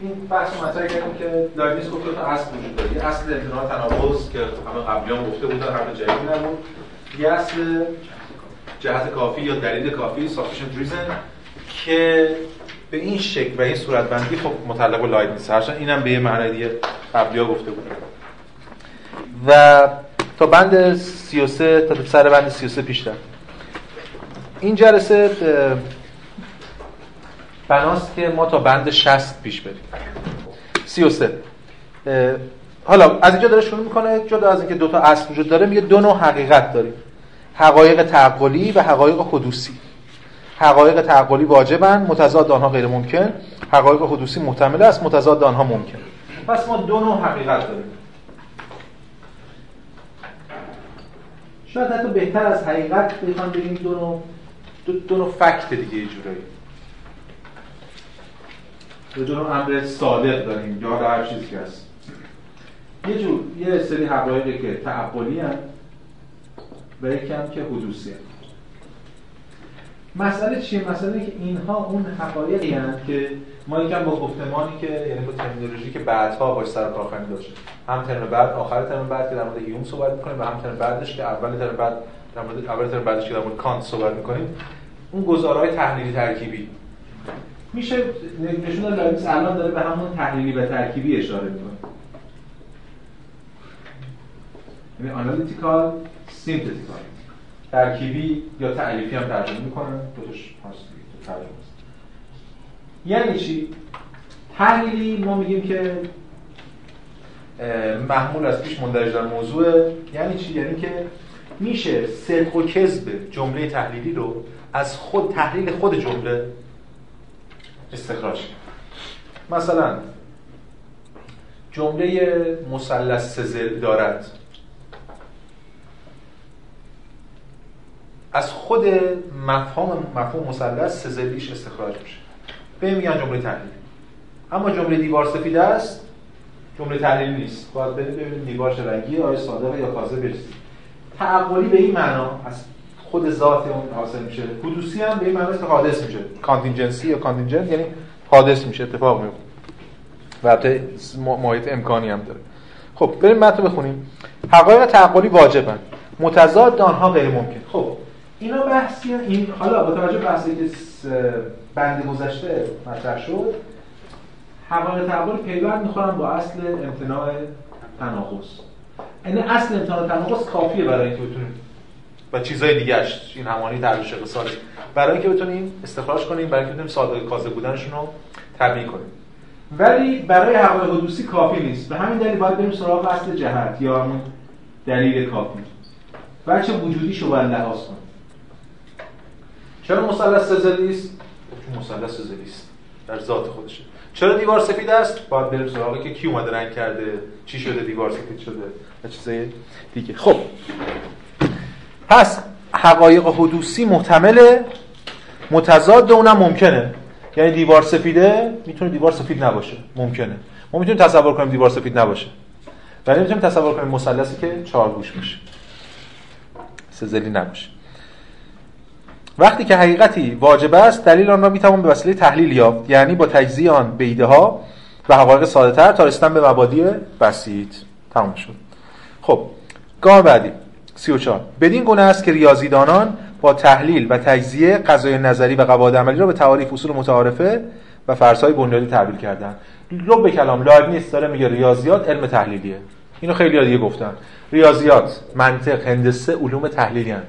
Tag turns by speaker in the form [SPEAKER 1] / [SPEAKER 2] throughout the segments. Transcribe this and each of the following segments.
[SPEAKER 1] این بحث مطرح کردیم که لایبنیز گفت دو تا اصل وجود داره. یه اصل امتناع تناقض که همه قبلیان گفته بودن قبل جدید نبود. یه اصل جهت کافی یا دلیل کافی sufficient reason که به این شکل و این صورت بندی خب متعلق به لایبنیز هرچند اینم به یه معنی دیگه قبلیا گفته بود و تا بند 33 تا سر بند 33 پیش رفت. این جلسه بناست که ما تا بند 60 پیش بریم. 33 حالا از اینجا داره شروع می‌کنه جدا از اینکه دو تا اصل وجود داره میگه دو نوع حقیقت داریم. حقایق تعقلی و حقایق حدوثی حقایق تعقلی واجبن متضاد آنها غیر ممکن. حقایق حدوثی محتمل است متضاد آنها ممکن. پس ما دو نوع حقیقت داریم. شاید حتی بهتر از حقیقت بخوام بگیم دو نوع دو, دو نوع فکت دیگه یه جورایی. نوع امر صادق داریم یا هر چیزی هست. یه جور یه سری حقایقی که تعقلی هست و یکی هم که حدوثی هست. مسئله چیه؟ مسئله که اینها اون حقایقی هست که ما یکم با گفتمانی که یعنی با ترمینولوژی که بعدها باش سر کار خواهیم داشت. هم ترم بعد آخر ترم بعد که در مورد هیوم صحبت می‌کنیم و هم ترم بعدش که اول ترم بعد در مورد اول ترم بعدش که در مورد کانت صحبت می‌کنیم. اون گزارهای تحلیلی ترکیبی. میشه نشون داد الان داره به همون تحلیلی و ترکیبی اشاره می‌کنه. یعنی analytical synthetical ترکیبی یا تألیفی هم ترجمه می‌کنن. دوتاش هست ترجمه است. یعنی چی؟ تحلیلی ما میگیم که محمول از پیش مندرج در موضوع یعنی چی؟ یعنی که میشه صدق و کذب جمله تحلیلی رو از خود تحلیل خود جمله استخراج مثلا جمله مثلث سزل دارد. از خود مفهوم مفهوم مثلث سزلیش استخراج میشه. به میگن جمله تحلیلی اما جمله دیوار سفید است جمله تحلیلی نیست. باید ببینید دیوار رنگی آیا صادق یا کاذب برسید تعقلی به این معنا از خود ذات اون حاصل میشه. حدوثی هم به این معنی که حادث میشه. کانتینجنسی یا کانتینجنت یعنی حادث میشه اتفاق میفته. و البته محیط امکانی هم داره. خب بریم متن بخونیم. حقایق تعقلی واجبن. متضاد آنها غیر ممکن. خب اینا بحثی این حالا با توجه بحثی که بند گذشته مطرح شد حقایق تعقل پیوند می‌خورن با اصل امتناع تناقض. یعنی اصل امتناع تناقض کافیه برای اینکه بتونیم و چیزای دیگهش این همانی ترویش اقتصادی برای اینکه بتونیم استخراج کنیم برای اینکه بتونیم صادق کاذب بودنشون رو تبیین کنیم. ولی برای حقایق حدوثی کافی نیست. به همین دلیل باید بریم سراغ اصل جهت یا همون دلیل کافی. بچه وجودی رو باید لحاظ کنیم؟ چرا مثلث سزلی است؟ چون مثلث سزلی است. در ذات خودشه. چرا دیوار سفید است؟ باید بریم سراغی که کی اومده رنگ کرده چی شده دیوار سفید شده و چیزای دیگه. خب. پس حقایق حدوثی محتمل متضاد اونم ممکنه. یعنی دیوار سفیده می‌تونه دیوار سفید نباشه. ممکنه. ما می‌تونیم تصور کنیم دیوار سفید نباشه. ولی می‌تونیم تصور کنیم مثلثی که چهار گوش باشه. سزلی نباشه. وقتی که حقیقتی واجب است دلیل آن را می‌توان به وسیله تحلیل یافت. یعنی با تجزیه آن به ایده ها و حقایق ساده تر تا رسیدن به مبادی بسیط. تمام شد. خب گام بعدی. 34 بدین گونه است که ریاضیدانان با تحلیل و تجزیه قضای نظری و قواعد عملی را به تعاریف اصول متعارفه و فرض‌های بنیادی تبدیل کردن لب به کلام لایبنیتس داره میگه ریاضیات علم تحلیلیه. اینو خیلی دیگه گفتن. ریاضیات منطق هندسه علوم تحلیلی هن.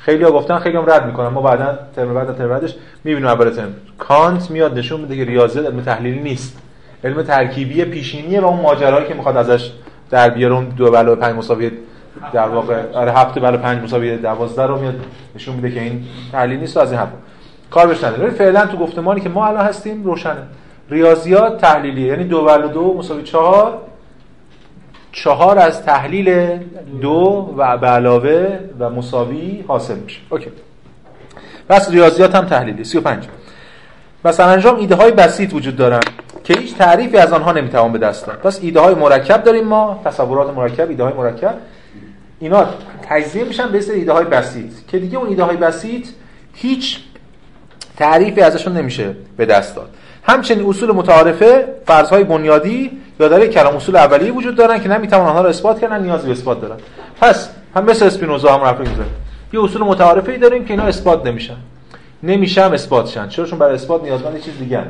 [SPEAKER 1] خیلی ها گفتن خیلی هم رد می‌کنن. ما بعدا ترم بعد ترم بعدش می‌بینیم اول ترم. کانت میاد نشون میده که ریاضیات علم تحلیلی نیست. علم ترکیبی پیشینیه و اون ماجرایی که می‌خواد ازش در بیاره دو علاوه 5 مساوی در واقع آره هفت علاوه 5 مساوی 12 رو میاد نشون میده که این تحلیل نیست و از این حرفا. کار بهش نداره. فعلا تو گفتمانی که ما الان هستیم روشنه. ریاضیات تحلیلیه. یعنی دو علاوه دو مساوی 4 چهار از تحلیل دو و به علاوه و مساوی حاصل میشه. اوکی. پس ریاضیات هم تحلیلی 35 مثلا انجام ایده های بسیط وجود دارن که هیچ تعریفی از آنها نمی‌توان به دست داد. پس ایده های مرکب داریم ما. تصورات مرکب ایده های مرکب. اینا تجزیه میشن به ایده های بسیط که دیگه اون ایده های بسیط هیچ تعریفی ازشون نمیشه به دست داد. همچنین اصول متعارفه فرضهای بنیادی یا در یک کلام اصول اولیه وجود دارن که نمی‌توان آنها را اثبات کردن نیاز به اثبات دارن. پس هم مثل اسپینوزا هم رفت یه اصول متعارفه ای داریم که اینا اثبات نمیشن. نمیشه هم اثبات شن. چرا چون برای اثبات نیازمند چیز دیگه هم.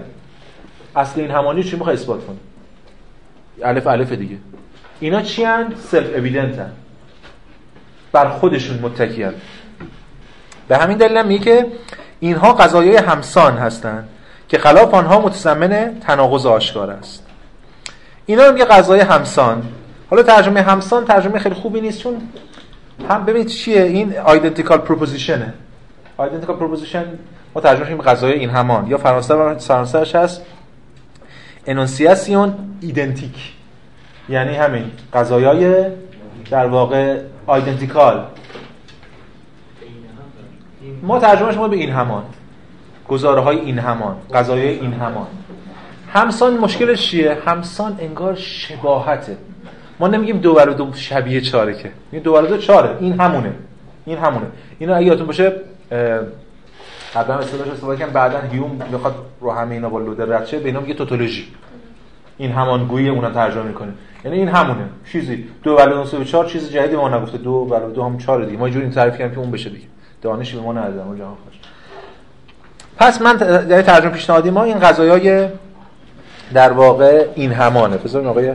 [SPEAKER 1] اصل این همانی چی می‌خواد اثبات کنه الف الف دیگه. اینا چی هن؟ self-evident هن. بر خودشون متکیان. به همین دلیل میگه که اینها قضایای همسان هستند که خلاف آنها متضمن تناقض آشکار است. اینا رو میگه قضای همسان. حالا ترجمه همسان ترجمه خیلی خوبی نیست چون هم ببینید چیه؟ این identical proposition ه identical proposition ما ترجمه کنیم قضای این همان. یا فرانسه فرانسهش هست. énonciation identique یعنی همین قضایای در واقع آیدنتیکال ما ترجمهش ما به این همان. گزاره های این همان. قضایای این همان. همسان مشکلش چیه؟ همسان انگار شباهته. ما نمیگیم دو برابر دو شبیه چاره که. میگیم دو برابر دو چاره. این همونه. این همونه. اینا اگه یادتون باشه قبلا اصطلاحش استفاده کردن بعدا هیوم می‌خواد رو همه اینا با لودر رد شه به اینا میگه توتولوژی. این همانگویی اونم ترجمه می‌کنه. یعنی این همونه. چیزی. دو علاوه دو به 4 چیز جدیدی ما نگفته. دو علاوه دو هم 4 دیگه. ما جوری تعریف کردیم که اون بشه دیگه. دانشی به ما ندادن اون جهان خوش پس من یعنی ترجمه پیشنهادی ما این قضایای در واقع این همانه. بذارین آقای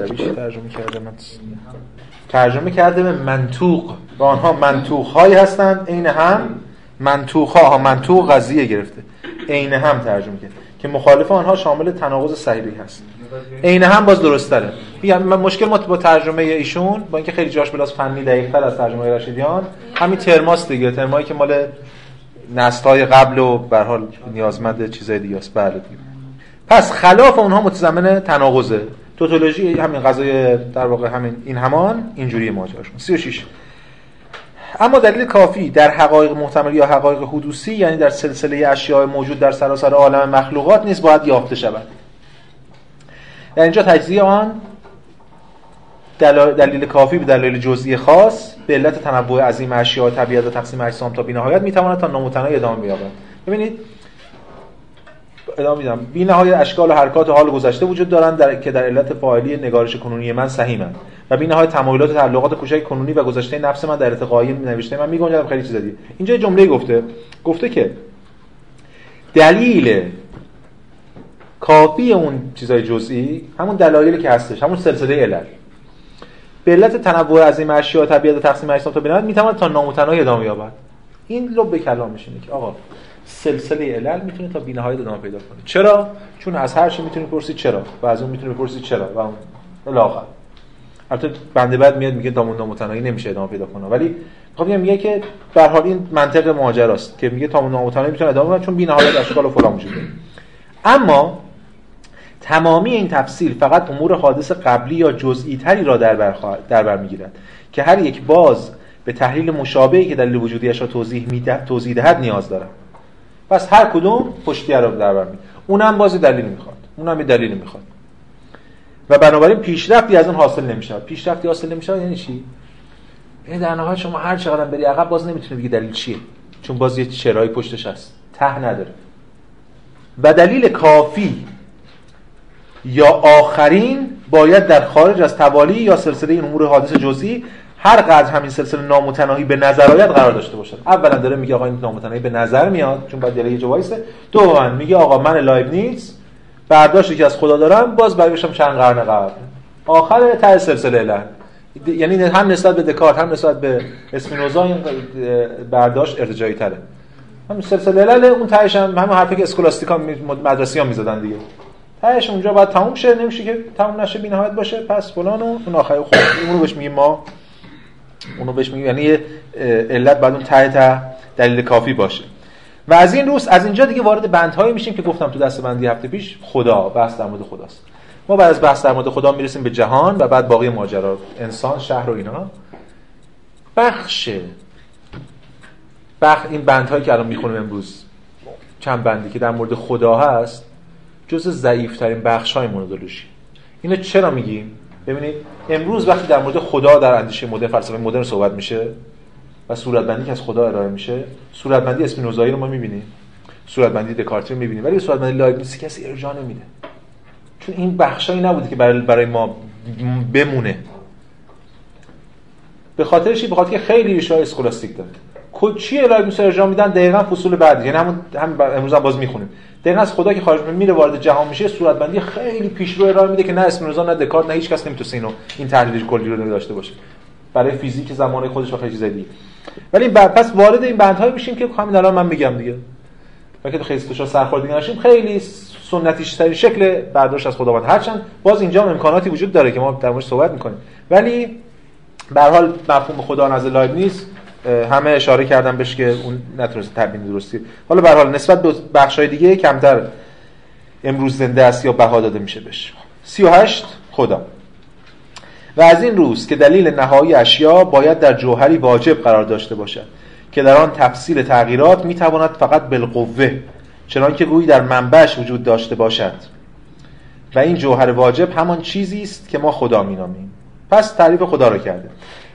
[SPEAKER 1] دبیش ترجمه کرده. من ترجمه کرده به منطوق. و آنها منطوق هایی هستند. عین هم منطوق ها منطوق قضیه گرفته. عین هم ترجمه کرده. که مخالف آنها شامل تناقض صحیحی هست. عین هم باز درست تره یعنی مشکل ما با ترجمه ایشون با اینکه خیلی جاش بلاس فنی دقیق تر از ترجمه رشیدیان همین ترماس دیگه. ترمایی که مال نسل‌های قبل و به حال نیازمند چیزای دیگه است. بله. دیگه پس خلاف اونها متضمن تناقضه. توتولوژی همین قضای در واقع همین این همان اینجوری ماجراشون 36 اما دلیل کافی در حقایق محتمل یا حقایق حدوثی یعنی در سلسله اشیاء موجود در سراسر عالم مخلوقات نیز باید یافته شود. در اینجا تجزیه آن دلیل کافی به دلیل جزئی خاص به علت تنوع عظیم اشیاء طبیعت و تقسیم اجسام تا بی‌نهایت می‌تواند تا نامتناهی ادامه بیابد ببینید ادامه میدم. بی نهایت اشکال و حرکات حال گذشته وجود دارند در... که در علت فاعلی نگارش کنونی من صحیحند و بی نهایت تمایلات و تعلقات کوچک کنونی و گذشته نفس من در ارتقایی نوشته من میگنجم خیلی چیزا دیگه. اینجا جمله گفته. گفته که دلیل کافی اون چیزای جزئی همون دلایلی که هستش همون سلسله علل. به علت تنوع عظیم اشیاء طبیعت و تقسیم اجسام تا بینهایت می‌تواند تا نامتناهی ادامه یابد. این لب کلام میشینه که آقا سلسله علل می‌تونه تا بی‌نهایت ادامه پیدا کنه. چرا؟ چون از هر چی می‌تونی بپرسی چرا؟ و از اون می‌تونی بپرسی چرا؟ و اون البته بنده بعد میاد میگه دامون نامتناهی نمیشه ادامه پیدا کنه. ولی خب میگه که به حال این منطق ماجراست که میگه تا نامتناهی می‌تونه ادامه بده چون بی‌نهایت اشکال و فلان وجود اما تمامی این تفصیل فقط امور حادث قبلی یا جزئی تری را در بر, در بر می‌گیرد که هر یک باز به تحلیل مشابهی که دلیل وجودیش را توضیح میده توضیح دهد نیاز دارد پس هر کدوم پشتیه رو در بر اونم باز دلیل می‌خواد. اونم یه دلیل می‌خواد. و بنابراین پیشرفتی از اون حاصل نمیشه پیشرفتی حاصل نمیشه یعنی چی؟ یعنی در نهایت شما هر چقدر بری عقب باز نمی‌تونه بگی دلیل چیه. چون باز یه چرایی پشتش هست. ته نداره. و دلیل کافی یا آخرین باید در خارج از توالی یا سلسله این امور حادث جزئی هر قدر همین سلسله نامتناهی به نظر آید قرار داشته باشد. اولا داره میگه آقا این نامتناهی به نظر میاد چون باید یه جا وایسه. دوما میگه آقا من لایب نیست. برداشتی که از خدا دارم باز برگشتم چند قرن قبل. آخر ته سلسله علل. یعنی هم نسبت به دکارت هم نسبت به اسپینوزا این برداشت ارتجاعی تره. هم سلسله علل اون تهش هم همون حرفی که اسکولاستیکا مدرسیان می‌زدن دیگه. تهش اونجا باید تموم شه نمیشه که تموم نشه بی‌نهایت باشه. پس فلان و اون آخر خود اونو بهش میگیم ما. اونو بهش میگیم. یعنی علت بعد اون ته ته دلیل کافی باشه. و از این روز از اینجا دیگه وارد بندهایی میشیم که گفتم تو دست بندی هفته پیش خدا بحث در مورد خداست. ما بعد از بحث در مورد خدا می‌رسیم به جهان و بعد باقی ماجرا انسان شهر و اینا. بخش بخ این بندهایی که الان می‌خونیم امروز چند بندی که در مورد خدا هست جز ضعیفترین بخش های مونولوژی. اینو چرا میگیم؟ ببینید امروز وقتی در مورد خدا در اندیشه مدرن فلسفه مدرن صحبت میشه و صورتبندی که از خدا ارائه میشه صورتبندی اسپینوزایی رو ما می‌بینیم. صورتبندی دکارتی رو می‌بینیم. ولی صورتبندی لایبنیتس کسی ارجاع نمیده. چون این بخشایی نبوده که برای برای ما بمونه. به خاطرش به خاطر که خیلی ریشه اسکولاستیک داره. چی لایبنیتس ارجاع میدن؟ دقیقاً فصول بعد. یعنی همون هم امروز هم باز می‌خونیم. دقیقاً از خدا که خارج میره وارد جهان میشه صورتبندی خیلی پیشرو ارائه میده که نه اسپینوزا نه دکارت نه هیچ کس نمی‌تونه اینو این تحلیل کلی رو داشته باشه. برای فیزیک زمانه خودش و خیلی چیزای ولی بعد پس وارد این بندهای میشیم که همین الان من میگم دیگه. وقتی تو خیلی سرخورد سرخوردگی نشیم خیلی سنتی ترین شکل برداشت از خداوند. هرچند باز اینجا امکاناتی وجود داره که ما در موردش صحبت می‌کنیم. ولی به حال مفهوم خدا نزد نیست. همه اشاره کردن بهش که اون نتونست تبیین درستی. حالا به حال نسبت به بخشای دیگه کمتر امروز زنده است یا بها داده میشه بهش. 38 خدا. و از این روز که دلیل نهایی اشیا باید در جوهری واجب قرار داشته باشد که در آن تفصیل تغییرات می‌تواند فقط بالقوه چنان که گویی در منبعش وجود داشته باشد. و این جوهر واجب همان چیزی است که ما خدا مینامیم. پس تعریف خدا را کرده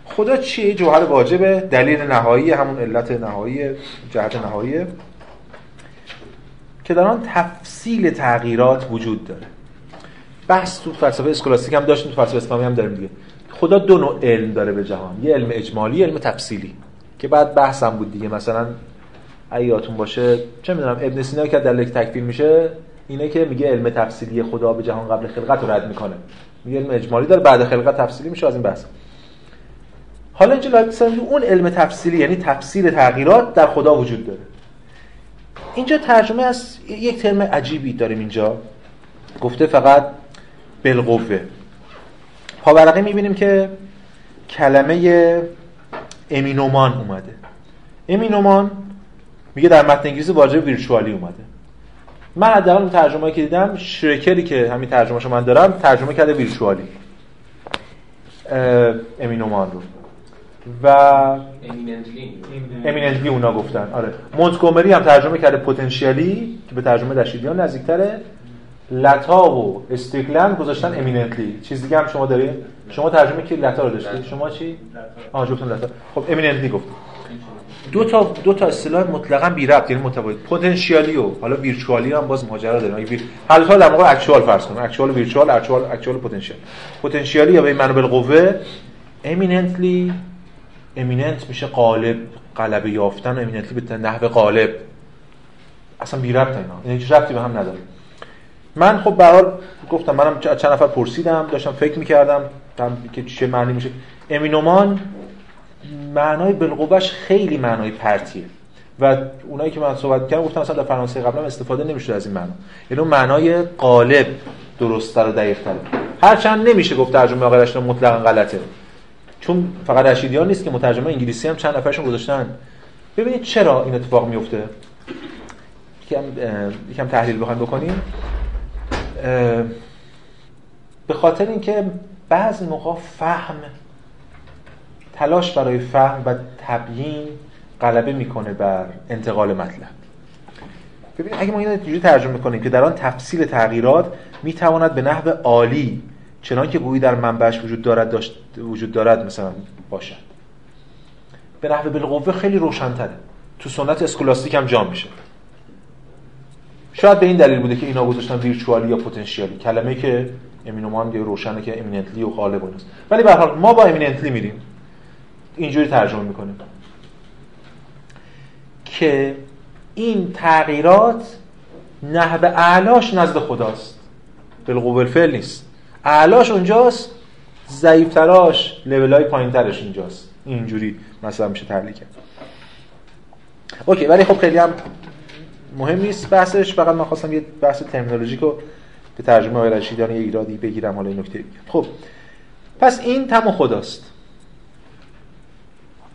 [SPEAKER 1] خدا چیه؟ جوهر واجبه دلیل نهایی همون علت نهایی جهت نهایی که در آن تفصیل تغییرات وجود داره. بحث تو فلسفه اسکولاستیک هم داشتیم تو فلسفه اسلامی هم داریم دیگه. خدا دو نوع علم داره به جهان. یه علم اجمالی علم تفصیلی. که بعد بحثم بود دیگه. مثلا ایاتون باشه چه می‌دونم ابن سینا که در لک تکفیر میشه اینه که میگه علم تفصیلی خدا به جهان قبل خلقت رو رد می‌کنه. میگه علم اجمالی داره بعد خلقت تفصیلی میشه از این بحث. حالا اینجا لایبنیتس اون علم تفصیلی یعنی تفصیل تغییرات در خدا وجود داره. اینجا ترجمه از یک ترم عجیبی داریم اینجا. گفته فقط بالقوه. پاورقی می‌بینیم که کلمه امینومان اومده. امینومان میگه در متن انگلیسی واژه ویرچوالی اومده. من حداقل ترجمه که دیدم شرکری که همین ترجمه من دارم ترجمه کرده ویرچوالی. امینومان رو. و امیننتلی اونا گفتن. آره. مونتگومری هم ترجمه کرده پتانسیالی که به ترجمه رشیدیان نزدیکتره. لتا و استیکلند گذاشتن امیننتلی. چیز دیگه هم شما دارید شما ترجمه کی لتا رو داشتید شما چی؟ آها جفتون لتا. خب امیننتلی گفت دو تا دو تا اصطلاح مطلقاً بی ربط یعنی متفاوت. پتانسیالی و حالا ویرچوالی هم باز ماجرا داره. اگه حالا در موقع اکچوال فرض کنیم اکچوال ویرچوال اکچوال اکچوال پتانسیال پتانسیالی یا به معنی بالقوه امیننتلی امیننت میشه قالب غلبه یافتن و امیننتلی به نحو قالب. اصلا بی ربط اینا. این هیچ ربطی به هم نداره. من خب به حال گفتم منم چند نفر پرسیدم داشتم فکر می‌کردم که چه معنی میشه. امینومان معنای بالقوهش خیلی معنای پرتیه. و اونایی که من صحبت کردم گفتم مثلا در فرانسه قبلا استفاده نمیشه از این معنا. یعنی معنای قالب درست‌تر و دقیق‌تر. هرچند نمیشه گفت ترجمه آقای رشید مطلقا غلطه. چون فقط رشیدیان نیست که مترجم انگلیسی هم چند نفرشون گذاشتن. ببینید چرا این اتفاق میفته یکم یکم تحلیل بخوایم بکنیم. به خاطر اینکه بعضی موقع فهم تلاش برای فهم و تبیین غلبه می‌کنه بر انتقال مطلب. ببین اگه ما اینو ترجمه کنیم که در آن تفصیل تغییرات می‌تواند به نحو عالی چنان که گویی در منبعش وجود دارد وجود دارد مثلا باشد. به نحو بالقوه خیلی روشنتره. تو سنت اسکولاستیک هم جا میشه. شاید به این دلیل بوده که اینا گذاشتن ویرچوالی یا پتانسیالی کلمه که امینومان یه روشنه که امیننتلی و غالب اونست ولی به حال ما با امیننتلی میریم. اینجوری ترجمه می‌کنیم. که این تغییرات نحو اعلاش نزد خداست. بالقوه الفعل نیست. اعلاش اونجاست ضعیفتراش لول های پایین ترش اینجاست. اینجوری مثلا میشه تحلیل کرد. اوکی ولی خب خیلی هم مهم نیست بحثش فقط من خواستم یه بحث ترمینولوژیک رو به ترجمه آقای یه ایرادی بگیرم حالا این نکته خب پس این تم خداست.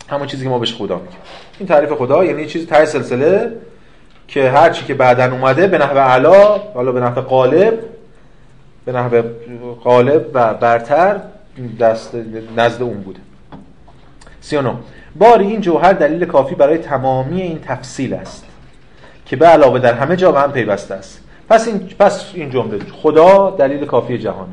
[SPEAKER 1] همون چیزی که ما بهش خدا میگیم. این تعریف خدا یعنی چیزی ته سلسله که هر چی که بعدا اومده به نحو علا حالا به نحو قالب به نحو غالب و برتر دست نزد اون بوده. 39 باری این جوهر دلیل کافی برای تمامی این تفصیل است. که به علاوه در همه جا به هم پیوسته است. پس این پس این جمله خدا دلیل کافی جهانه.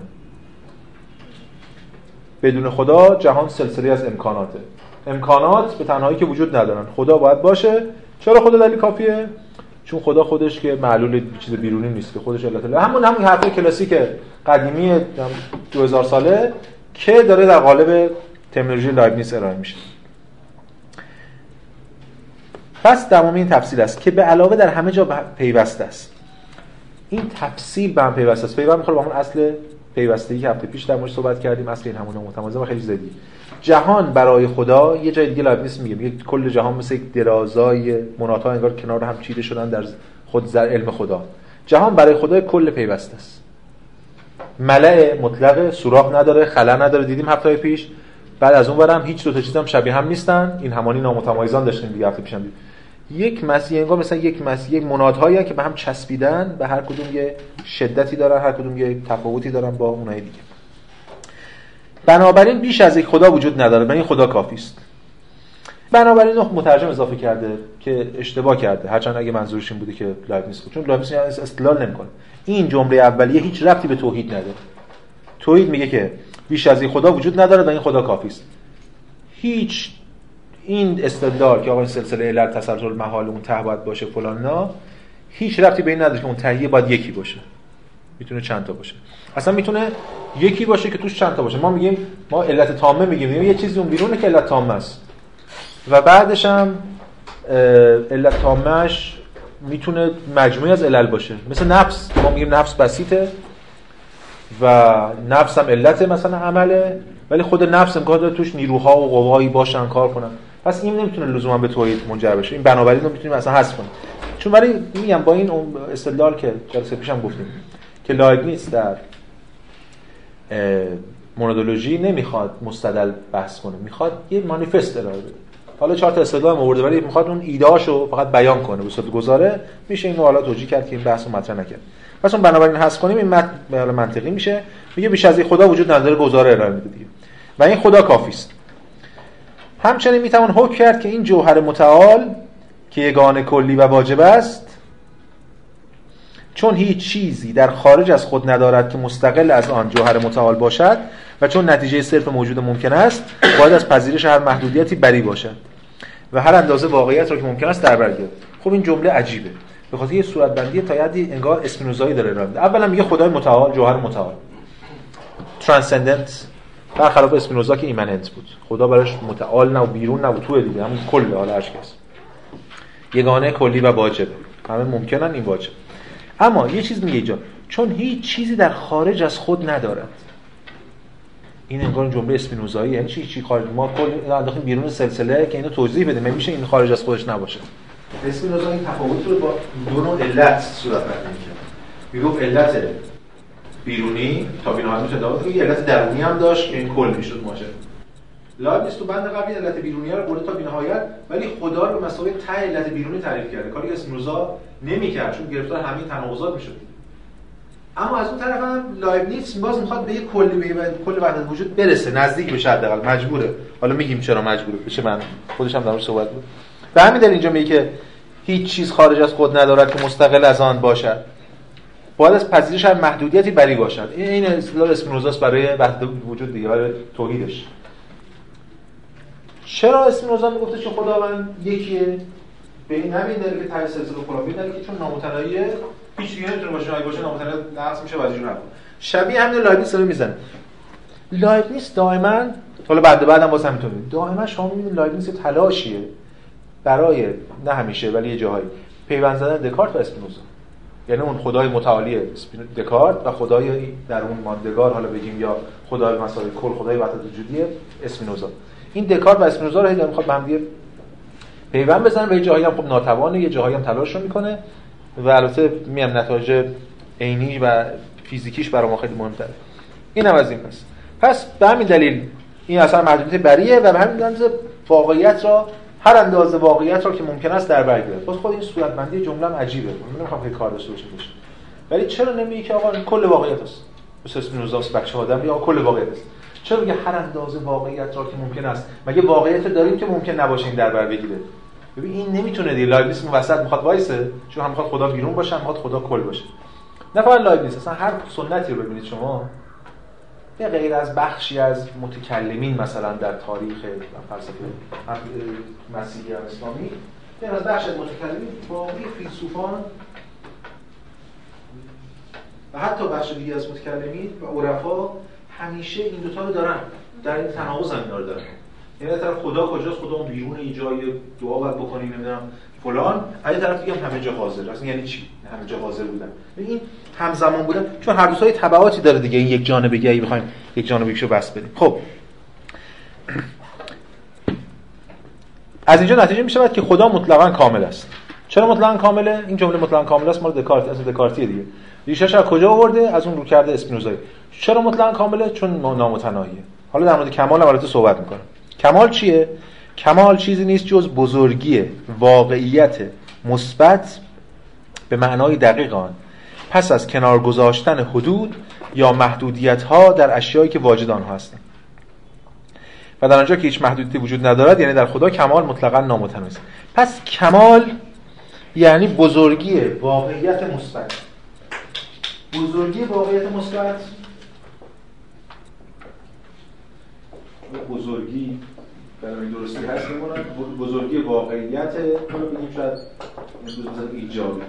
[SPEAKER 1] بدون خدا جهان سلسله از امکاناته. امکانات به تنهایی که وجود ندارن. خدا باید باشه. چرا خدا دلیل کافیه؟ چون خدا خودش که معلول چیز بیرونی نیست که خودش علت همون همون حرف کلاسیک قدیمی 2000 ساله که داره در قالب ترمینولوژی لایبنیز ارائه میشه. پس تمام این تفصیل است که به علاوه در همه جا پیوسته است. این تفصیل به هم پیوسته است. پیوند می‌خوره با همون اصل پیوستگی که هفته پیش در موردش صحبت کردیم اصل این همون متمازه و خیلی زدی جهان برای خدا یه جای دیگه لایبنیس میگه میگه کل جهان مثل یک درازای مناتا انگار کنار هم چیده شدن در خود در علم خدا. جهان برای خدا کل پیوسته است. ملع مطلق سوراخ نداره خلا نداره. دیدیم هفته پیش. بعد از اون برم هیچ دو تا چیز هم شبیه هم نیستن. این همانی نامتمایزان داشتیم دیگه هفته پیشم دید. یک مسیح انگار مثلا یک مسیح یک منادهایی که به هم چسبیدن و هر کدوم یه شدتی دارن هر کدوم یه تفاوتی دارن با اونای دیگه. بنابراین بیش از یک خدا وجود نداره و این خدا کافی است. بنابراین مترجم اضافه کرده که اشتباه کرده. هرچند اگه منظورش این بوده که لایب نیست. چون لایب نیست استدلال نمی‌کنه. این جمله اولیه هیچ ربطی به توحید نداره. توحید میگه که بیش از این خدا وجود نداره و این خدا کافی است. هیچ این استدلال که آقا سلسله علت تسلسل محال اون ته باید باشه فلان نا هیچ ربطی به این نداره که اون تهیه باید یکی باشه. می‌تونه چند تا باشه. اصلا می‌تونه یکی باشه که توش چند تا باشه. ما میگیم ما علت تامه میگیم. میگیم یه چیزی اون بیرونه که علت تامه است. و بعدش هم علت تامهش می‌تونه مجموعی از علل باشه. مثل نفس. ما میگیم نفس بسیطه و نفس هم علت مثلا عمله ولی خود نفس امکان داره توش نیروها و قوایی باشن کار کنن. پس این نمی‌تونه لزوما به توحید منجر بشه. این بنابراین رو می‌تونیم اصلا حذف کنیم. چون ولی میگم با این استدلال که جلسه پیشم گفتیم که نیست در مونودولوژی نمی‌خواد مستدل بحث کنه. می‌خواد یه مانیفست ارائه بده. حالا چهار تا استدلال آورده ولی می‌خواد اون ایدهاشو فقط بیان کنه. به صورت گزاره میشه اینو حالا توجیه کرد که این بحثو مطرح نکرد. پس اون بنابراین حذف کنیم این متن منطقی میشه. میگه بیش از این خدا وجود نداره گزاره ارائه میده و این خدا کافی است. همچنین می‌توان حکم کرد که این جوهر متعال که یگان کلی و واجب است چون هیچ چیزی در خارج از خود ندارد که مستقل از آن جوهر متعال باشد و چون نتیجه صرف موجود ممکن است باید از پذیرش هر محدودیتی بری باشد و هر اندازه واقعیت را که ممکن است در بر خب این جمله عجیبه. به خاطر یه صورت بندی تا یادی انگار اسپینوزایی داره ارائه اولا میگه خدای متعال جوهر متعال. ترانسندنت برخلاف اسپینوزا که ایمننت بود. خدا براش متعال نه و بیرون نه و تو دیگه. همون کل حالا هر کس. یگانه کلی و واجبه. همه ممکنن این واجب. اما یه چیز میگه اینجا چون هیچ چیزی در خارج از خود ندارد. این انگار جمله اسپینوزایی. یعنی چی؟ چی خارج؟ ما کل انداختیم بیرون سلسله که اینو توضیح بده میشه این خارج از خودش نباشه. اسپینوزا این تفاوت رو با دو نوع علت صورت می‌گفت علت بیرونی تا بینهایت میشه داد یه علت درونی هم داشت که این کل می‌شد ماجرا لایبنیز تو بند قبلی علت بیرونی رو برده تا بینهایت ولی خدا رو به مثابه ته علت بیرونی تعریف کرده. کاری که اسپینوزا نمی‌کرد چون گرفتار همین تناقضات می‌شد. اما از اون طرف هم لایبنیتس باز می‌خواد به یه کلی به کل وحدت وجود برسه نزدیک بشه حداقل. مجبوره. حالا میگیم چرا مجبوره بشه من خودش هم در صحبت بود به همین دلیل اینجا میگه که هیچ چیز خارج از خود ندارد که مستقل از آن باشد. باید از پذیرش هر محدودیتی بری باشد. این این اصطلاح اسپینوزاس برای وحدت وجود دیگه برای توحیدش. چرا اسپینوزا می‌گفته که خداوند یکیه؟ به این همین دلیل که ته سلسله کلامبی داره که چون نامتناهیه هیچ دیگه نمی‌تونه باشه اگه باشه نامتناهی نقض میشه و از شبیه همین لایبنیس رو می‌زنه. لایبنیس دائما حالا بعد بعدم باز همینطوره. دائما شما می‌بینید لایبنیس تلاشیه. برای نه همیشه ولی یه جاهایی. پیوند زدن دکارت و اسپینوزا. یعنی اون خدای متعالی دکارت و خدای در اون ماندگار حالا بگیم یا خدای مسائل کل خدای وحدت وجودی اسپینوزا. این دکارت و اسپینوزا رو هی می‌خواد به هم پیوند بزنن و یه جاهایی هم خب ناتوانه یه جاهایی هم تلاش رو می‌کنه و البته میام نتایج عینی و فیزیکیش برای ما خیلی مهمتره. این هم از این پس. پس به همین دلیل این از هر محدودیت بریه و به همین اندازه واقعیت را هر اندازه واقعیت را که ممکن است در بر گرفت خود این صورت بندی جمله هم عجیبه. من نمی‌خوام که کار داشته ولی چرا نمیگی که آقا کل واقعیت است؟ مثل اسپینوزا بچه آدم یا کل واقعیت است. چرا میگه هر اندازه واقعیت را که ممکن است؟ مگه واقعیت داریم که ممکن نباشه این در بر بگیره؟ ببین این نمی‌تونه دیگه. لایبنیس وسط می‌خواد وایسه چون هم می‌خواد خدا بیرون باشه هم می‌خواد خدا کل باشه. نه فقط لایبنیس اصلا هر سنتی رو ببینید شما. یه غیر از بخشی از متکلمین مثلا در تاریخ فلسفه مسیحی و اسلامی یعنی از بخش متکلمین باقی فیلسوفان و حتی بخش دیگه از متکلمین و عرفا همیشه این دوتا رو دارن در این تناقض هم دارن. یعنی طرف خدا کجاست؟ خدا اون بیرون این جای دعا باید بکنی نمی‌دونم. فلان از طرف دیگه هم همه جا حاضر. اصلا یعنی چی؟ همه جا حاضر بودن. این همزمان بودن. چون هر دوتای تبعاتی داره دیگه. این یک جانبه ای بخوایم یک جانبه بس بدیم. خب. از اینجا نتیجه می شود که خدا مطلقا کامل است. چرا مطلقا کامله؟ این جمله مطلقا کامل است. مال دکارت از دکارتی دیگه. ریشش از کجا آورده؟ از اون رو کرده اسپینوزایی. چرا مطلقا کامله؟ چون نامتناهیه. حالا در مورد کمال هم صحبت می‌کنم. کمال چیه؟ کمال چیزی نیست جز بزرگی واقعیت مثبت به معنای دقیق آن. پس از کنار گذاشتن حدود یا محدودیت ها در اشیایی که واجد آنها هستند. و در آنجا که هیچ محدودیتی وجود ندارد یعنی در خدا کمال مطلقا است. پس کمال یعنی بزرگی واقعیت مثبت. بزرگی واقعیت مثبت؟ بزرگی برای درستی هست میمونن. بزرگی واقعیت رو بگیم شاید ایجابی.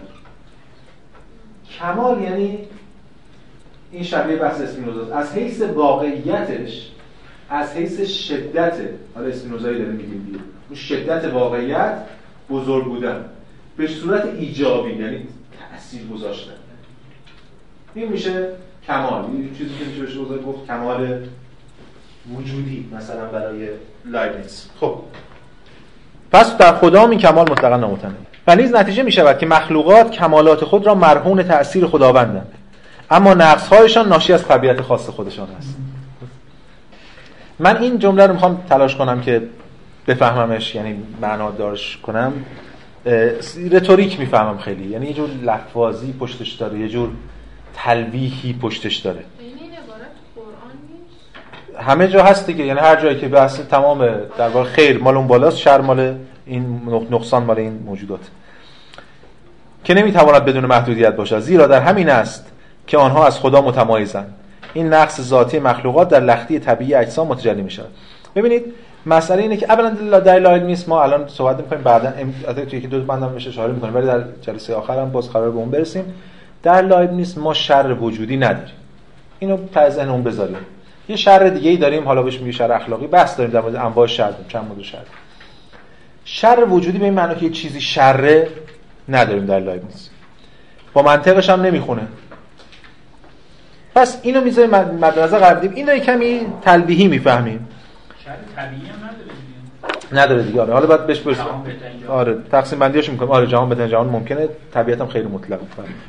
[SPEAKER 1] کمال یعنی این شبیه بحث اسپینوزا از حیث واقعیتش از حیث شدت حالا اسپینوزایی داره میگیم دیگه. اون شدت واقعیت بزرگ بودن. به صورت ایجابی یعنی تاثیر گذاشتن. این میشه کمال. این چیزی که میشه بشه گفت کمال وجودی مثلا برای لایبنیتس. خب. پس در خدا این کمال مطلقا نامتنه و نیز نتیجه می شود که مخلوقات کمالات خود را مرهون تأثیر خداوندند. اما نقصهایشان ناشی از طبیعت خاص خودشان است. من این جمله رو می‌خوام تلاش کنم که بفهممش یعنی معنا دارش کنم. رتوریک می‌فهمم خیلی. یعنی یه جور لفاظی پشتش داره یه جور تلویحی پشتش داره. همه جا هست دیگه. یعنی هر جایی که بحث تمام در واقع خیر مال اون بالاست شر مال این نقصان مال این موجودات. که نمی‌تواند بدون محدودیت باشد. زیرا در همین است که آنها از خدا متمایزند. این نقص ذاتی مخلوقات در لختی طبیعی اجسام متجلی می‌شود. ببینید مسئله اینه که اولا در لایل میس ما الان صحبت می‌کنیم بعدا توی یکی دو بندم میشه اشاره می‌کنیم. ولی در جلسه آخر هم باز قرار به اون برسیم. در لایل نیست ما شر وجودی نداریم. اینو تا اون بذاریم. یه شر دیگه ای داریم حالا بهش میگه شر اخلاقی. بس داریم در مورد انواع شر داریم چند مورد شر. شر وجودی به این معنی که یه چیزی شره نداریم در نیست با منطقش هم نمی‌خونه. پس اینو می‌ذاریم مد نظر قرار بدیم اینو کمی تلویحی می‌فهمیم.
[SPEAKER 2] شر طبیعی هم
[SPEAKER 1] نداره دیگه. آره حالا بعد بهش برسیم. آره تقسیم بندیاش می‌کنیم. آره جهان بدن جهان ممکنه طبیعت هم خیلی مطلق.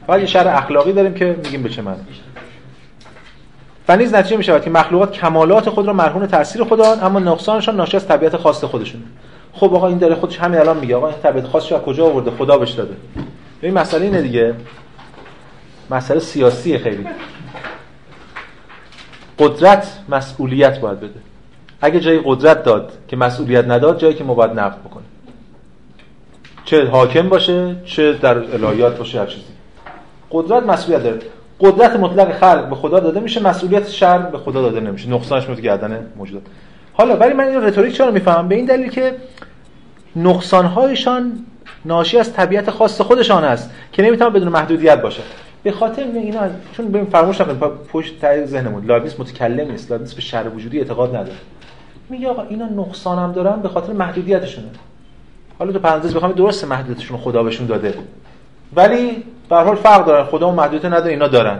[SPEAKER 1] فقط یه شر اخلاقی داریم که میگیم به چه معنی. و نیز نتیجه می شود که مخلوقات کمالات خود را مرهون تاثیر خدا اما نقصانشان ناشی از طبیعت خاص خودشون خب آقا این داره خودش همین الان میگه. آقا این طبیعت خاصش از کجا آورده؟ خدا بهش داده. این مسئله اینه دیگه. مسئله سیاسی خیلی. قدرت مسئولیت باید بده. اگه جای قدرت داد که مسئولیت نداد جایی که ما باید نقد بکنه چه حاکم باشه چه در الهیات باشه هر چیزی. قدرت مسئولیت داره. قدرت مطلق خلق به خدا داده میشه مسئولیت شر به خدا داده نمیشه. نقصانش میاد گردن موجودات. حالا ولی من این رتوریک چرا می‌فهمم؟ به این دلیل که نقصانهایشان ناشی از طبیعت خاص خودشان است که نمی‌تونه بدون محدودیت باشه. به خاطر اینا چون ببین فراموش نکنید پشت تای ذهنمون. لابیس متکلم نیست لابیس به شر وجودی اعتقاد نداره. میگه آقا اینا نقصان هم دارن به خاطر محدودیتشونه. حالا تو پرانتز بخوام درست محدودیتشون خدا بهشون داده. ولی به حال فرق دارن اون محدودیت نداره. اینا دارن.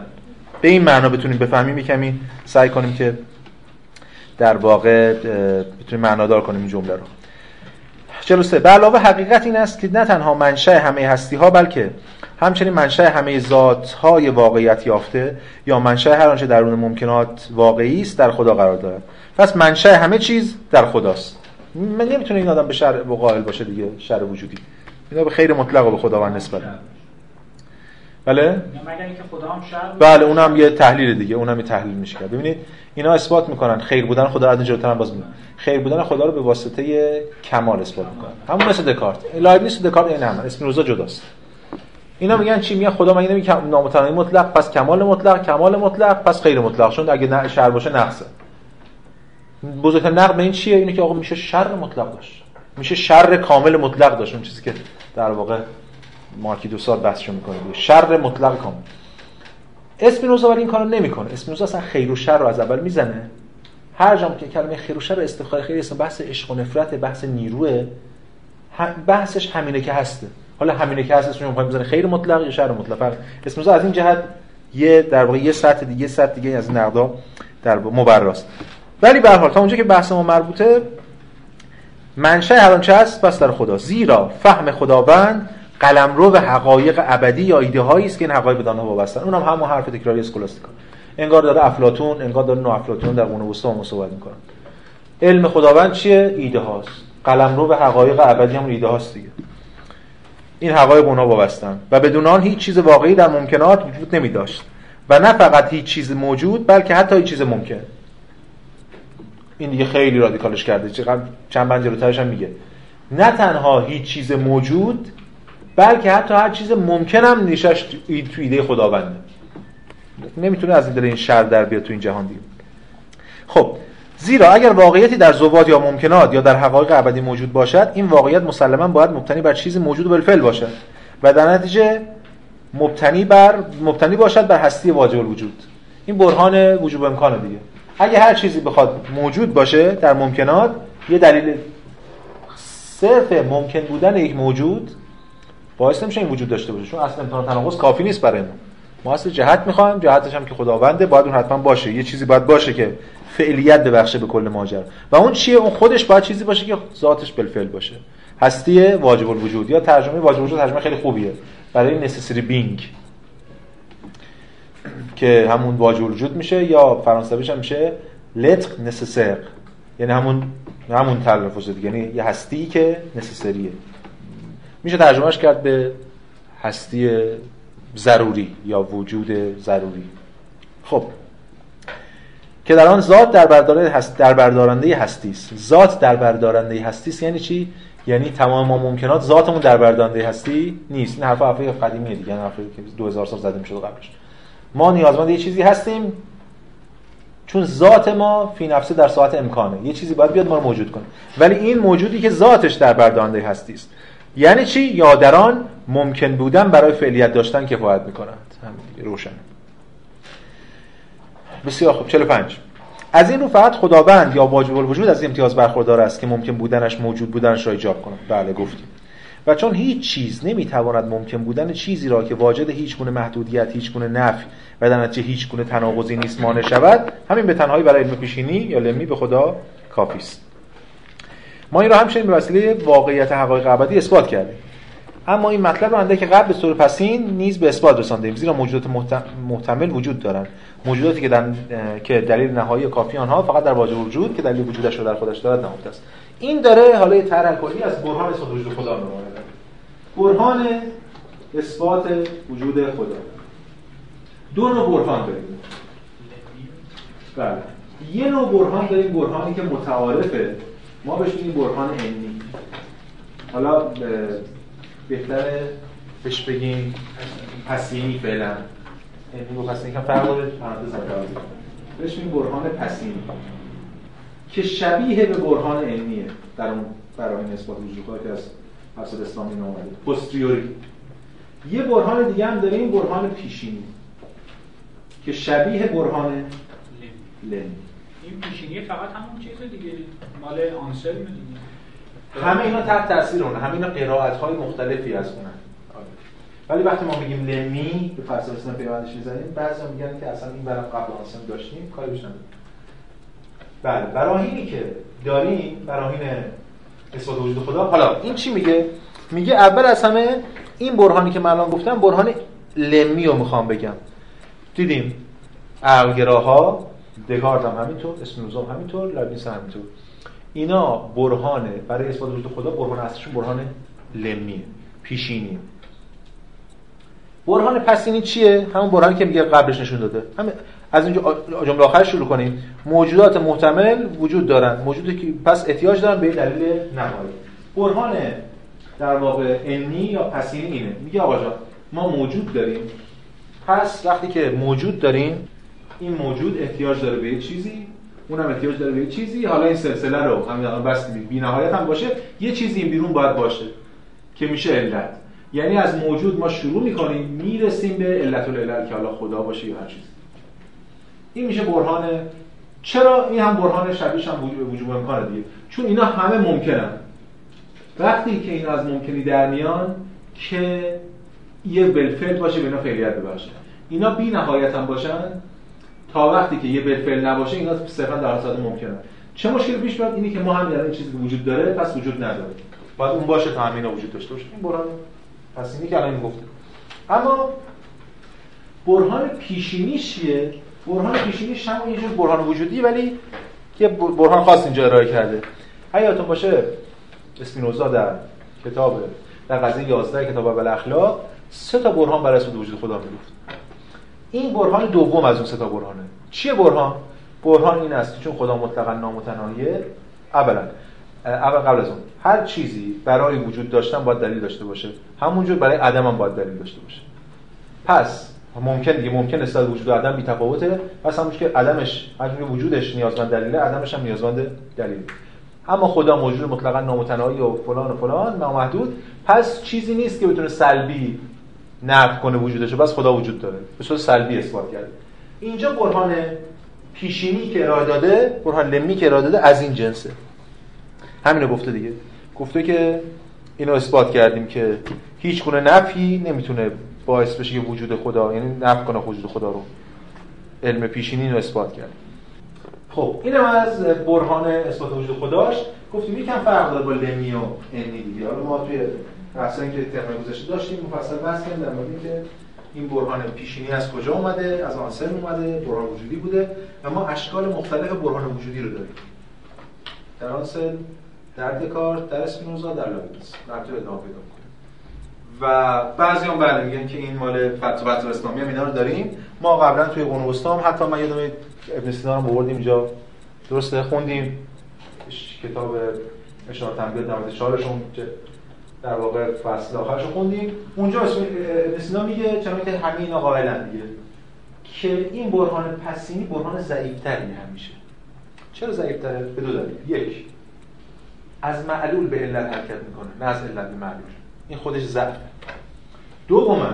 [SPEAKER 1] به این معنا بتونیم بفهمیم. کمی سعی کنیم که در واقع بتونیم معنادار کنیم این جمله رو. 43 به علاوه حقیقت این است که نه تنها منشأ همه هستی ها بلکه همچنین منشأ همه ذات های واقعیت یافته یا منشأ هر آنچه درون ممکنات واقعی است در خدا قرار دارد. پس منشأ همه چیز در خداست. من نمی‌تونه این آدم به شر قائل باشه دیگه شر وجودی. اینا به خیر مطلق و به خداوند نسبت. بله؟ بله اونم یه تحلیل دیگه اونم یه تحلیل میشه کرد. ببینید اینا اثبات می‌کنن. خیر بودن خدا از هم باز میگن خیر بودن خدا رو به واسطه کمال اثبات می‌کنن. همون مثل دکارت. لایبنیس و دکارت این هم اسپینوزا جداست. اینا میگن چی؟ میگن خدا مگه نمیگه نامتناهی مطلق؟ پس کمال مطلق کمال مطلق پس غیر مطلق. چون اگه شر باشه نقصه. بزرگترین نقد به این چیه؟ اینه که آقا میشه شر مطلق داشت. میشه شر کامل مطلق داشت. اون چیزی که در واقع مارکی دو سال بحثشو می‌کنه شر مطلق کامل اسپینوزا ولی این کارو نمی‌کنه. اسپینوزا اصلا خیر و شر رو از اول می‌زنه. هر جام که کلمه خیر و شر استخاره خیر اسم بحث عشق و نفرت بحث نیروه. بحثش همینه که هسته. حالا همینه که هست اسمش می‌خوایم بزنه خیر مطلق یا شر مطلق. اسپینوزا از این جهت یه در واقع یه سطح دیگه سطح دیگه از نقدا در مبراست. ولی به هر حال تا اونجا که بحث ما مربوطه منشأ هر آنچه است پس در خدا. زیرا فهم خداوند قلمرو و حقایق ابدی یا ایده هایی است که این حقایق به آنها وابستن. اونم هم همون حرف تکراری اسکولاستیکا انگار داره افلاطون انگار داره نو افلاطون در قرون وسطا هم صحبت علم خداوند چیه؟ ایده هاست قلمرو و حقایق ابدی هم ایده هاست دیگه. این حقایق اونها وابستن. و بدون آن هیچ چیز واقعی در ممکنات وجود نمی داشت و نه فقط هیچ چیز موجود بلکه حتی هیچ چیز ممکن. این دیگه خیلی رادیکالش کرده. چند بند جلوترش هم میگه. نه تنها هیچ چیز موجود بلکه حتی هر چیز ممکن هم نیشش تو ایده خداونده. نمی‌تونه از دل این شر در بیاد تو این جهان دیگه. خب زیرا اگر واقعیتی در زوات یا ممکنات یا در حقایق ابدی موجود باشد این واقعیت مسلما باید مبتنی بر چیزی موجود بالفعل باشد. و در نتیجه مبتنی بر مبتنی باشد بر هستی واجب الوجود. این برهان وجوب امکانه دیگه. اگه هر چیزی بخواد موجود باشه در ممکنات یه دلیل صرف ممکن بودن یک موجود باعث نمیشه این وجود داشته باشه چون اصلا امکان تناقض کافی نیست برای ما. ما اصلا جهت می‌خوایم جهتش هم که خداونده باید اون حتما باشه. یه چیزی باید باشه که فعلیت ببخشه به کل ماجرا. و اون چیه؟ اون خودش باید چیزی باشه که ذاتش بالفعل باشه. هستی واجب الوجود یا ترجمه واجب الوجود ترجمه خیلی خوبیه. برای necessary being. که همون واجب الوجود میشه یا فرانسویش هم میشه lettre nécessaire. یعنی همون همون تلفظ دیگه. یعنی یه هستی که نسسریه میشه ترجمهش کرد به هستی ضروری یا وجود ضروری. خب. که در آن ذات در بردارنده هست در بردارنده هستی است. ذات در بردارنده هستی است یعنی چی؟ یعنی تمام ما ممکنات ذاتمون در بردارنده هستی نیست. این حرف حرف قدیمیه دیگه حرفی که 2000 سال زده می‌شد قبلش. ما نیازمند یه چیزی هستیم چون ذات ما فی نفسه در ساعت امکانه. یه چیزی باید بیاد ما رو موجود کنه. ولی این موجودی که ذاتش در بردارنده هستی است. یعنی چی؟ یا در آن ممکن بودن برای فعلیت داشتن کفایت می‌کنند. همین روشن. بسیار خوب. 45 از این رو فقط خداوند یا واجب الوجود از امتیاز برخوردار است که ممکن بودنش موجود بودنش را ایجاب کنه بله گفتیم. و چون هیچ چیز نمی‌تواند ممکن بودن چیزی را که واجد هیچ گونه محدودیت هیچ گونه نفی و در نتیجه هیچ گونه تناقضی نیست مانع شود همین به تنهایی برای علم پیشینی یا لمی به خدا کافی است. ما این را همچنین به وسیله واقعیت حقایق ابدی اثبات کردیم. اما این مطلب رو که قبل به طور پسین نیز به اثبات رساندیم زیرا موجودات محتمل وجود دارند موجوداتی که در که دلیل نهایی کافی آنها فقط در واجب وجود که دلیل وجودش رو در خودش دارد نهفته است. این داره حالا یه طرح کلی از برهان اثبات وجود خدا میمونه برهان اثبات وجود خدا. دو نوع برهان داریم. بله. یه نوع برهان داریم برهانی که متعارفه. ما بهش میگیم برهان علمی. حالا بهتره بهش بگیم پسینی فعلا. علمی با پسینی که فرق داره پرانتز بهش میگیم برهان پسینی. که شبیه به برهان علمیه در اون برای نسبت وجود که از اصل اسلامی نومده پستریوری یه برهان دیگه هم داریم برهان پیشینی. که شبیه برهان لنی
[SPEAKER 2] این پیشینی فقط همون چیز دیگه مال آنسلم دیگه
[SPEAKER 1] همه اینا تحت تاثیر اون همه اینا قرائت های مختلفی از اونن ولی وقتی ما میگیم لمی به فلسفه اسلام پیوندش می‌زنیم بعضی میگن که اصلا این برام قبل آنسلم داشتیم کاری بشن بله براهینی که داریم براهین اثبات وجود خدا. حالا این چی میگه؟ میگه اول از همه این برهانی که من الان گفتم برهان لمی رو می‌خوام بگم. دیدیم عقلگراها دکارت هم همینطور اسپینوزا هم همینطور لابینس هم همینطور. اینا برهانه برای اثبات وجود خدا برهان اصلشون برهان لمیه پیشینیه برهان پسینی چیه؟ همون برهانی که میگه قبلش نشون داده. همین از اینجا جمله آخر شروع کنیم. موجودات محتمل وجود دارن. موجودی که پس احتیاج دارن به دلیل نهایی برهان در واقع انی یا پسینی اینه. میگه آقا ما موجود داریم. پس وقتی که موجود داریم این موجود احتیاج داره به یه چیزی اونم احتیاج داره به یه چیزی. حالا این سلسله رو همین الان بستیم بی نهایت هم باشه. یه چیزی این بیرون باید باشه که میشه علت. یعنی از موجود ما شروع می‌کنیم می‌رسیم به علت العلل که حالا خدا باشه یا هر چیز این میشه برهان چرا این هم برهان شبیهش هم وجود وجود امکانه دیگه؟ چون اینا همه ممکنن. وقتی که اینا از ممکنی در میان که یه بلفل باشه به اینا فعلیت ببخشه. اینا بی نهایت هم باشن تا وقتی که یه بلفل نباشه اینا صرفا در حالت ممکنه چه مشکل پیش میاد اینی که ما هم این چیزی وجود داره پس وجود نداره. باید اون باشه تا همین وجود داشته باشه. این برهان. پس اینی که الان گفته اما برهان پیشینیش چیه؟ برهان پیشینیش هم یه جور برهان وجودی ولی یه برهان خاص اینجا ارائه کرده. حیاتون باشه اسپینوزا در کتاب در قضیه 11 کتاب اول اخلاق سه تا برهان برای وجود خدا می‌گفت. این برهان دوم از اون سه تا برهانه. چیه برهان؟ برهان این است چون خدا مطلقا نامتناهیه. اولا اول قبل از اون هر چیزی برای وجود داشتن باید دلیل داشته باشه. همونجور برای عدم هم باید دلیل داشته باشه. پس ممکن دیگه ممکن است وجود عدم بی تفاوته. پس همونش که عدمش حجم وجودش نیازمند دلیله عدمش هم نیازمند دلیل. اما خدا موجود مطلقا نامتناهی و فلان و فلان نامحدود. پس چیزی نیست که بتونه سلبی نفی کنه وجودش بس خدا وجود داره. به صورت سلبی اثبات کرده. اینجا برهان پیشینی که ارائه داده برهان لمی که ارائه داده از این جنسه. همینو گفته دیگه. گفته که اینو اثبات کردیم که هیچ گونه نفی نمی‌تونه باعث بشه که وجود خدا یعنی نفی کنه وجود خدا رو. علم پیشینی رو اثبات کرد. خب اینم از برهان اثبات وجود خداش. گفتیم یکم فرق داره با لمی و انی دیگه. حالا ما توی بحثایی که ترم گذشته داشتیم مفصل بحث کردیم در مورد که این برهان پیشینی از کجا اومده؟ از آنسر اومده؟ برهان وجودی بوده؟ و ما اشکال مختلف برهان وجودی رو داریم. در آنسل در دکارت در اسپینوزا در لاویتس تو ادامه پیدا و بعضی هم بله میگن که این مال فتح اسلامی هم اینا رو داریم. ما قبلا توی قرون هم حتی من یادم ابن سینا رو بردیم اینجا. درسته؟ خوندیم. کتاب اشاره تنبیه در چهارشون در واقع فصل آخرش خوندیم. اونجا ابن میگه چون که همه اینا قائلن دیگه. که این برهان پسینی برهان ضعیف‌تری همیشه. چرا ضعیف‌تره؟ به دو دلیل. یک از معلول به علت حرکت می‌کنه نه از علت به معلول. این خودش ضعف. دوما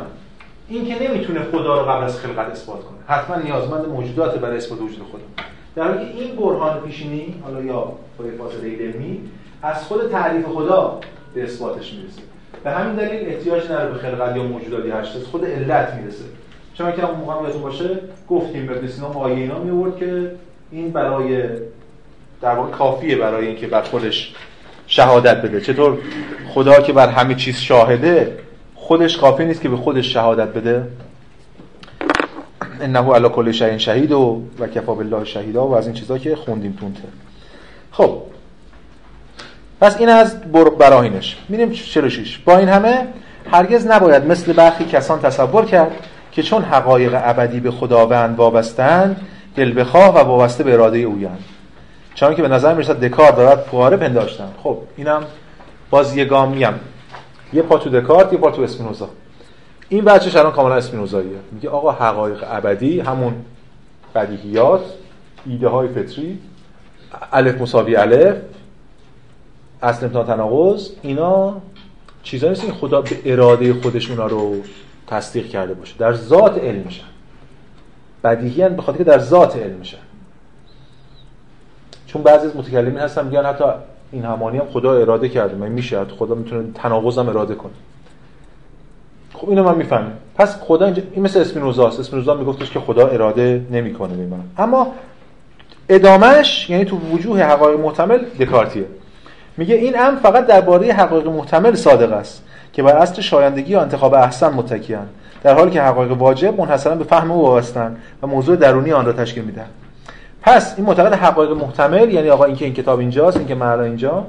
[SPEAKER 1] این که نمی‌تونه خدا رو قبل از خلقت اثبات کنه. حتما نیازمند موجودات برای اثبات وجود خدا. در حالی این برهان پیشینی حالا یا با فاصله علمی از خود تعریف خدا به اثباتش می‌رسه. به همین دلیل احتیاج نداره به خلقت یا موجوداتی هشت خود علت می‌رسه. چون که اون موقع یادتون باشه گفتیم به سینا آیه اینا میورد که این برای در واقع کافیه برای اینکه بر خودش شهادت بده. چطور؟ خدا که بر همه چیز شاهده خودش کافی نیست که به خودش شهادت بده. انه علی کل شیء شهید و و کفا بالله شهیدا و از این چیزا که خوندیم تونته خب پس این از براهینش. میریم 46 با این همه هرگز نباید مثل برخی کسان تصور کرد که چون حقایق ابدی به خداوند وابستند دل بخواه و وابسته به اراده اویند چون که به نظر می‌رسد دکار دارد پواره پنداشتن. خب اینم باز یه گام میم یه پا تو دکارت یه پا تو اسپینوزا. این بچهش الان کاملا اسپینوزاییه. میگه آقا حقایق ابدی همون بدیهیات ایده های فطری الف مساوی الف. اصل امتحان تناقض اینا چیزایی نیست خدا به اراده خودش اونا رو تصدیق کرده باشه. در ذات علمشن بدیهی به خاطر که در ذات علمشن چون بعضی از متکلمین هستن میگن حتی این همانی هم خدا اراده کرده. من میشه خدا می‌تونه تناقض اراده کنه. خب اینو من می‌فهمم. پس خدا اینجا این مثل اسپینوزا است. اسپینوزا میگفتش که خدا اراده نمی‌کنه به من. اما ادامش یعنی تو وجوه حقایق محتمل دکارتیه. میگه این هم فقط درباره حقایق محتمل صادق است که بر اصل شایندگی و انتخاب احسن متکیان در حالی که حقایق واجب منحصرا به فهم او وابستند و موضوع درونی آن را تشکیل میدن. پس این معتقد حقایق محتمل یعنی آقا اینکه این کتاب اینجاست اینکه معنا اینجا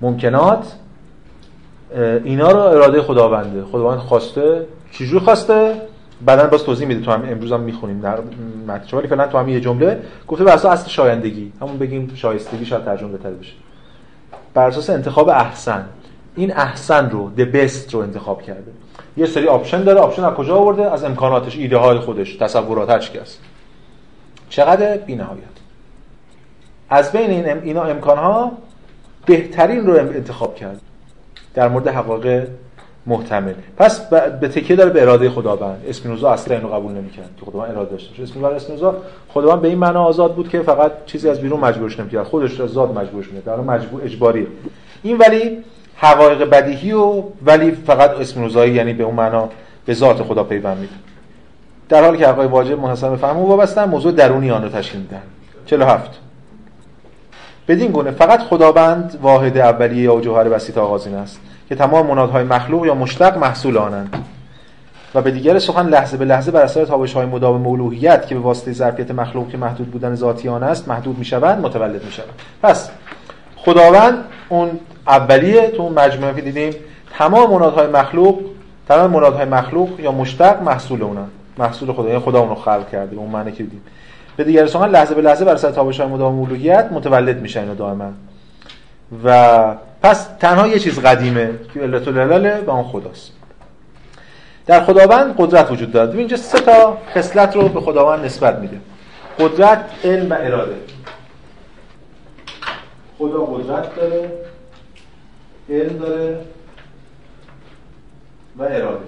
[SPEAKER 1] ممکنات اینا رو اراده خداونده. خداوند خواسته. چجور خواسته؟ بعدا باز توضیح میده. تو هم امروز هم می‌خونیم. در متن. ولی فعلا تو هم یه جمله. گفته بر اساس اصل شایندگی. همون بگیم شایستگی شاید ترجمه بهتر بشه. بر اساس انتخاب احسن. این احسن رو the best رو انتخاب کرده. یه سری option داره. option از کجا آورده؟ از امکاناتش ایده های خودش تصورات هر چقدر؟ بی نهایت از بین این اینا امکانها بهترین رو انتخاب کرد. در مورد حقایق محتمل. پس به تکیه داره به اراده خداوند. اسپینوزا اصلا اینو قبول نمی‌کرد. که خداوند اراده داشته باشه. اسپینوزا اسپینوزا خداوند به این معنا آزاد بود که فقط چیزی از بیرون مجبورش نمی‌کرد. خودش ذات مجبورش می‌کرد مجبور اجباری این ولی حقایق بدیهی و ولی فقط اسپینوزایی یعنی به اون معنا به ذات خدا پیوند میده. در حالی که حقایق واجب منحصر به فهم او وابستن موضوع درونی آن رو تشکیل میدن. 47 بدین گونه فقط خداوند واحد اولیه یا جوهر بسیط آغازین است. که تمام منادهای مخلوق یا مشتق محصول آنند. و به دیگر سخن لحظه به لحظه بر اثر تابش های مدام مولوهیت که به واسطه ظرفیت مخلوق که محدود بودن ذاتی آن است محدود می شوند متولد می شوند پس خداوند اون اولیه تو اون مجموعه که دیدیم تمام منادهای مخلوق تمام منادهای مخلوق یا مشتق محصول اونن محصول خدا یعنی خدا اونو خلق کرده اون معنی که دیدیم. به دیگر سخن لحظه به لحظه بر اثر تابش های مدام مولوهیت متولد میشن اینو دائما. و پس تنها یه چیز قدیمه که علت العلل و اون خداست. در خداوند قدرت وجود دارد. اینجا سه تا خصلت رو به خداوند نسبت میده. قدرت علم و اراده. خدا قدرت داره علم داره و اراده.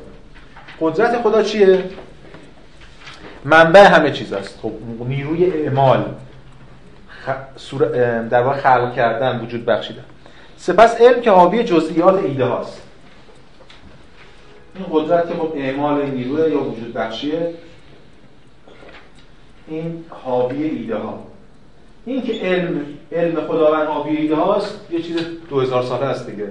[SPEAKER 1] قدرت خدا چیه؟ منبع همه چیز است خب نیروی اعمال در واقع خلق کردن وجود بخشیدن. سپس علم که حاوی جزئیات ایده هاست. این قدرت که خب اعمال نیروی یا وجود بخشیه این حاوی ایده ها. این که علم علم خداوند حاوی ایده هاست یه چیز 2000 ساله است دیگه.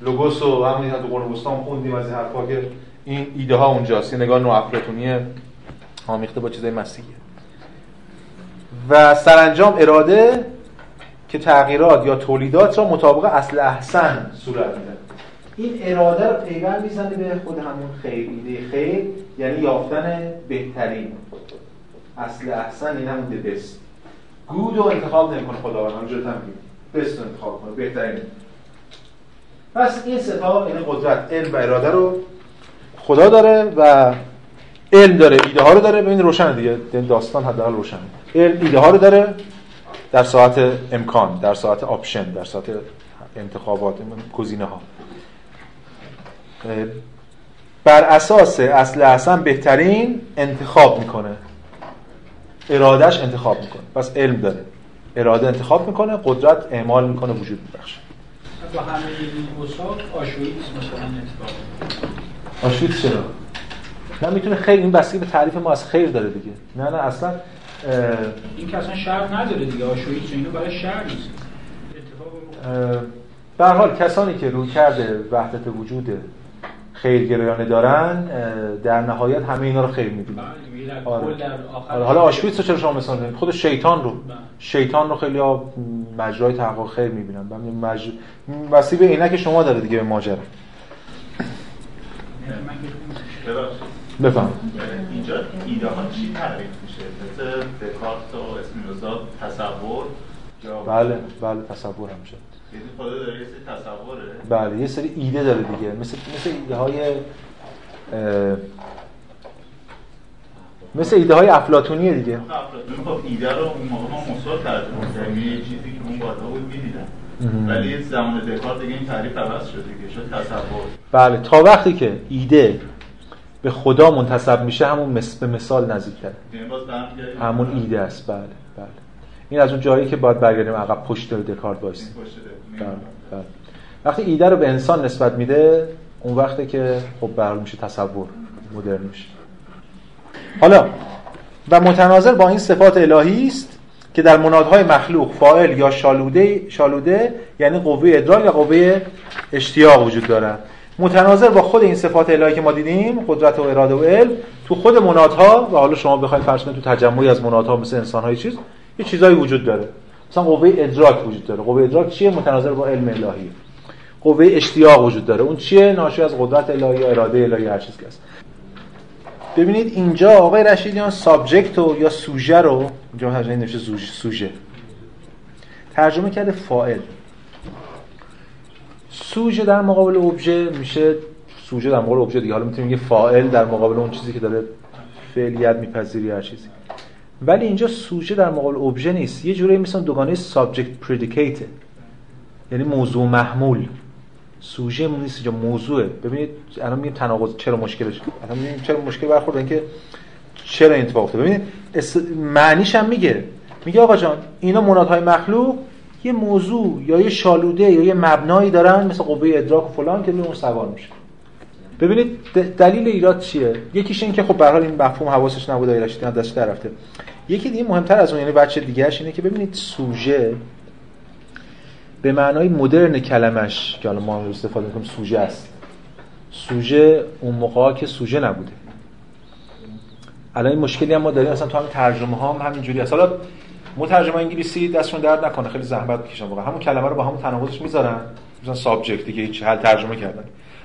[SPEAKER 1] لوگوس و همین تو قرون وسطا خوندیم از این حرفا که این ایده ها اونجاست. یه نگاه نوافلاطونی آمیخته با چیزای مسیحیه. و سرانجام اراده که تغییرات یا تولیدات را مطابق اصل احسن صورت میده این اراده رو پیوند می‌زنه به خود همون خیر ایده خیر یعنی یافتن بهترین اصل احسن این همون بست گود رو انتخاب نمی‌کنه خداوند همونجور هم بست رو انتخاب کنه بهترین. پس این ستا این یعنی قدرت علم و اراده رو خدا داره و علم داره ایده ها رو داره. ببین روشن دیگه داستان حداقل روشن علم ایده ها رو داره. در ساعت امکان در ساعت آپشن در ساعت انتخابات گزینه ها بر اساس اصل اصلا بهترین انتخاب می‌کنه. ارادش انتخاب می‌کنه. پس علم داره. اراده انتخاب می‌کنه قدرت اعمال می‌کنه وجود میبخشه.
[SPEAKER 2] با همه این آشویتس مثلا
[SPEAKER 1] آشویتس چرا؟ نه می‌تونه خیر این بستگی به تعریف ما از خیر داره دیگه. نه نه اصلا
[SPEAKER 2] این که اصلا شر نداره دیگه آشویتس اینو برای شر نیست.
[SPEAKER 1] به حال کسانی که روی کرده وحدت وجود خیرگرایانه دارن در نهایت همه اینا رو خیر می‌دونن.
[SPEAKER 2] بله، آره.
[SPEAKER 1] آره. حالا آشویتس رو چرا شما مثلا خود شیطان رو. بله. شیطان رو خیلی ها مجرای تحقق خیر می‌بینن. مج... مسیب عینک شما داره دیگه به ماجرا. بفهم
[SPEAKER 3] اینجا ایده ها چی تعریف میشه؟ مثل دکارت و اسپینوزا تصور؟
[SPEAKER 1] بله بله تصور هم شد
[SPEAKER 3] یعنی خدا داره یه سری تصوره؟
[SPEAKER 1] بله یه سری ایده داره دیگه. مثل مثل ایده های مثل ایده های افلاتونیه دیگه
[SPEAKER 3] افلاتون خب ایده رو اون موقع ما مثبت ترجمه یعنی چیزی که اون بالا بود می‌دیدن. ولی زمان دکارت دیگه این تعریف عوض شد دیگه. شد تصور.
[SPEAKER 1] بله تا وقتی که ایده به خدا منتسب میشه همون به مثال نزدیکتره
[SPEAKER 3] یعنی
[SPEAKER 1] همون ایده است. بله بله. این از اون جایی که باید برگردیم عقب پشت دکارت وایس. بله بله. وقتی ایده رو به انسان نسبت میده اون وقته که خب برحال میشه تصور مدرن میشه. حالا و متناظر با این صفات الهی است که در منادهای مخلوق فاعل یا شالوده شالوده یعنی قوه ادراک و قوه اشتیاق وجود دارد. متناظر با خود این صفات الهی که ما دیدیم قدرت و اراده و علم تو خود منادها و حالا شما بخواید فرض کنید تو تجمعی از منادها مثل انسان‌های چیز یه چیزایی وجود داره. مثلا قوه ادراک وجود داره. قوه ادراک چیه؟ متناظر با علم الهی. قوه اشتیاق وجود داره. اون چیه؟ ناشی از قدرت الهی یا اراده الهی هر چیزی هست ببینید اینجا آقای رشیدیان سابجکت یا سوژه رو اینجا نوشته سوژه. ترجمه کرده فاعل. سوژه در مقابل ابژه میشه سوژه در مقابل ابژه دیگه. حالا می‌تونیم یه فاعل در مقابل اون چیزی که داره فعلیت می‌پذیره هر چیزی. ولی اینجا سوژه در مقابل ابژه نیست. یه جوری مثل دوگانه subject predicate یعنی موضوع محمول. سوژه نیست اینجا موضوعه. ببینید الان میگیم تناقض چرا مشکلش؟ الان میگیم چرا مشکل برخورد اینکه چرا این اتفاق افتاد ببینید معنیش هم میگه. میگه آقا جان اینا منادهای مخلوق یه موضوع یا یه شالوده یا یه مبنایی دارن مثل قوه ادراک و فلان که اون سوار میشه ببینید دلیل ایراد چیه؟ یکیش این که خب به این مفهوم حواسش نبوده ایرادش دستش در رفته یکی دیگه مهمتر از اون یعنی بچه دیگهش اینه که ببینید سوژه به معنای مدرن کلمش که حالا ما استفاده می‌کنیم سوژه است. سوژه اون موقع که سوژه نبوده. الان این مشکلی هم ما داریم اصلا تو همین ترجمه ها هم همینجوری است. حالا مترجم انگلیسی دستشون درد نکنه خیلی زحمت می‌کشن واقعا. همون کلمه رو با همون تناقضش می‌ذارن. مثلا subject دیگه هیچ حل ترجمه کردن.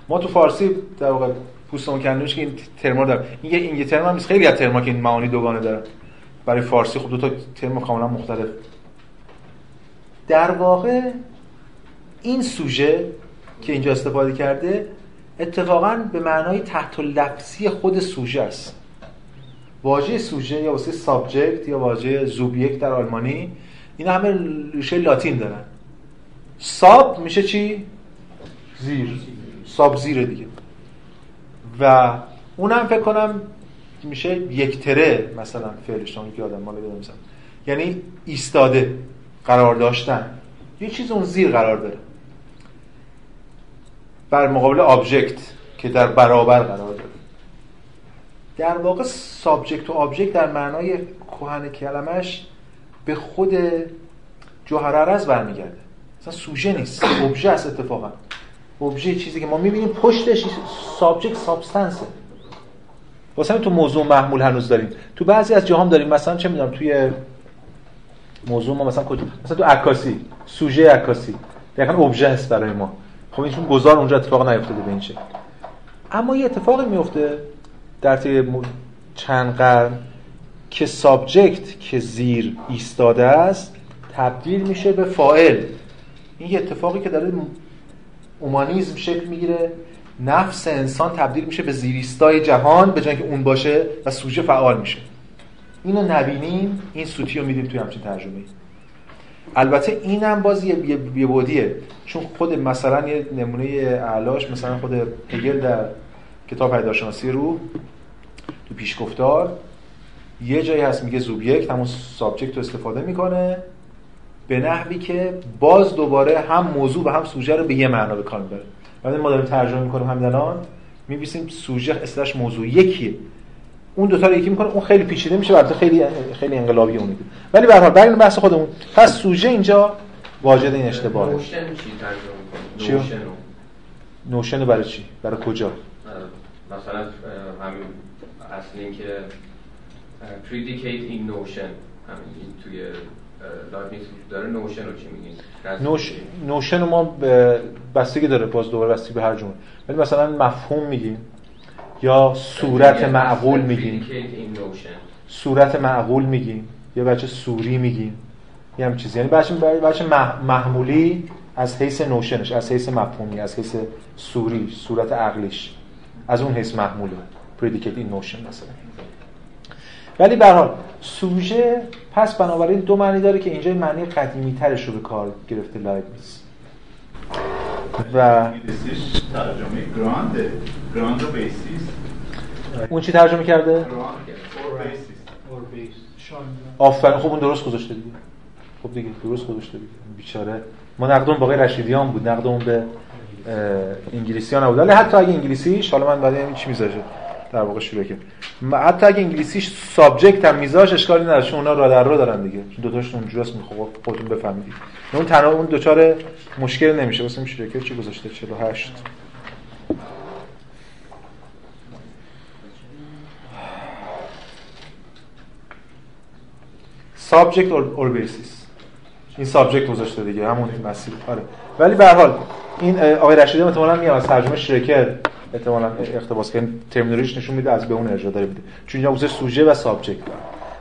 [SPEAKER 1] ما تو فارسی در واقع پوستمون کنده‌ست که این ترما داره این یه این ترم هم خیلی از ترما که این معانی دوگانه داره برای فارسی خب دو تا ترم کاملا مختلف. در واقع این سوژه که اینجا استفاده کرده اتفاقا به معنای تحت‌اللفظی خود سوژه است. واژه سوژه یا واژه subject یا واژه Subjekt در آلمانی این همه ریشه لاتین دارن. sub میشه چی؟ زیر. sub زیر دیگه. و اونم فکر کنم میشه iectare مثلا فعلش که آدم مال مثلا یعنی ایستاده قرار داشتن. یه چیز اون زیر قرار داره. در مقابل object که در برابر قرار داره. در واقع subject و object در معنای کهن کلمش به خود جوهر عرض برمیگرده. مثلا سوژه نیست. ابژه است اتفاقا. ابژه چیزی که ما می‌بینیم پشتش سابجکت سابستنسه واسه تو موضوع محمول هنوز داریم. تو بعضی از جاهام داریم. مثلا چه می‌دونم توی موضوع ما مثلا کجا؟ مثلا تو عکاسی سوژه عکاسی. دقیقاً ابژه است برای ما. خب اینشون گذار اونجا اتفاق نیفتاده به این شکل. اما یه اتفاقی میفته در طی چند قرن که سابجکت که زیر ایستاده است تبدیل میشه به فاعل. این یه اتفاقی که داره اومانیزم شکل می‌گیره. نفس انسان تبدیل میشه به زیریستای جهان به جای که اون باشه و سوژه فعال میشه. اینو نبینیم این سوتی رو میدیم توی همچین ترجمه البته اینم باز یه بودیه. چون خود مثلا یه نمونه اعلاش مثلا خود هگل در کتاب پیداشناسی روح تو پیشگفتار. یه جایی هست میگه زوبیکت همون سابجکت رو استفاده می‌کنه. به نحوی که باز دوباره هم موضوع و هم سوژه رو به یه معنا به کار می‌بره. بعد ما داریم ترجمه می‌کنیم همین الان میبیسیم سوژه اصلش موضوع یکیه. اون دو تا رو یکی می‌کنه اون خیلی پیچیده میشه البته خیلی خیلی انقلابی اون ولی به هر حال بحث خودمون. پس سوژه اینجا واجد این اشتباهه.
[SPEAKER 4] notion چی ترجمه
[SPEAKER 1] می‌کنه؟ notion برای چی؟ برای کجا؟
[SPEAKER 4] مثلا همین اصل این که predicate in notion. همین توی لایبنیتس داره. notion رو چی میگین
[SPEAKER 1] no... notion رو ما بستگی داره باز دوباره بستگی به هر جمله. ولی مثلا مفهوم میگیم یا صورت معقول میگیم. صورت معقول میگیم یا وجه صوری میگیم. یه همچین چیزی. یعنی وجه وجه محمولی از حیث notion ش از حیث مفهومی از حیث صوری صورت عقلیش. از اون حیث محموله. Predicate in notion مثلا. ولی به حال سوژه پس بنابراین دو معنی داره که اینجا معنی قدیمی ترش رو به کار گرفته لایبنیتس
[SPEAKER 3] و ترجمه ground ground basis
[SPEAKER 1] اون چی ترجمه کرده؟ آفرین خوب اون درست گذاشته دیگه. خب دیگه درست گذاشته دیگه. بیچاره. ما نقدمون باقی رشیدیان بود نقدمون به انگلیسی ها نبود. ولی حتی اگه انگلیسیش حالا من بعد این چی می‌ذاره در واقع شروع که. حتی اگه انگلیسیش سابجکت هم میذاش اشکالی نداره چون اونا را در رو دارن دیگه. دو تاشون اونجوریه می‌خواد خودتون بفهمید اون تنها اون دوچار مشکل نمیشه. واسه میشه که چی گذاشته؟ 48 subject or basis این subject گذاشته دیگه. همون مسیر. آره. ولی به حال این آقای رشیدیان احتمالاً میاد از ترجمه شرکر احتمالاً اقتباس که ترمینولوژیش نشون میده از به اون ارجاع داره میده. چون اینجا سوژه و subject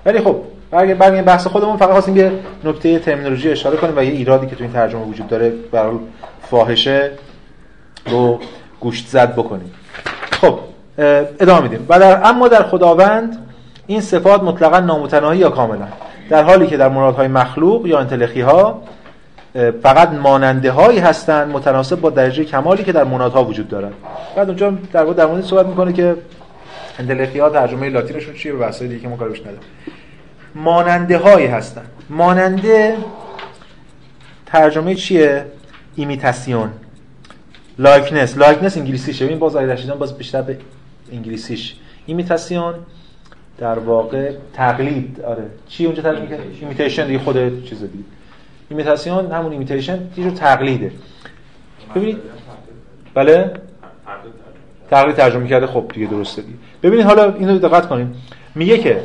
[SPEAKER 1] ولی خب برگردیم بحث خودمون فقط خواستیم یه نکته ترمینولوژی اشاره کنیم و یه ایرادی که تو این ترجمه وجود داره ایراد فاحشه رو گوشزد بکنیم. خب ادامه میدیم. و در اما در خداوند این صفات مطلقا نامتناهی یا کاملا؟ در حالی که در مرادهای مخلوق یا انتلخی ها فقط ماننده هایی هستند متناسب با درجه کمالی که در منادها وجود دارد. بعد اونجا در مورد در مورد صحبت می‌کنه که انتلخی ها ترجمه لاتینشون چیه به بحثای دیگه که ما کارش نداریم. ماننده هایی هستن ماننده ترجمه چیه؟ ایمیتاسیون. likeness. likeness انگلیسیشه این باز رشیدیان باز بیشتر به انگلیسیش. imitation در واقع تقلید. آره. چی اونجا ترجمه کرد؟ imitation دیگه خود چیز دیگه. imitation همون imitation یه جور تقلیده. ببینید بله؟ تقلید ترجمه کرده خب دیگه درسته دیگه. ببینید حالا اینو دقت کنید میگه که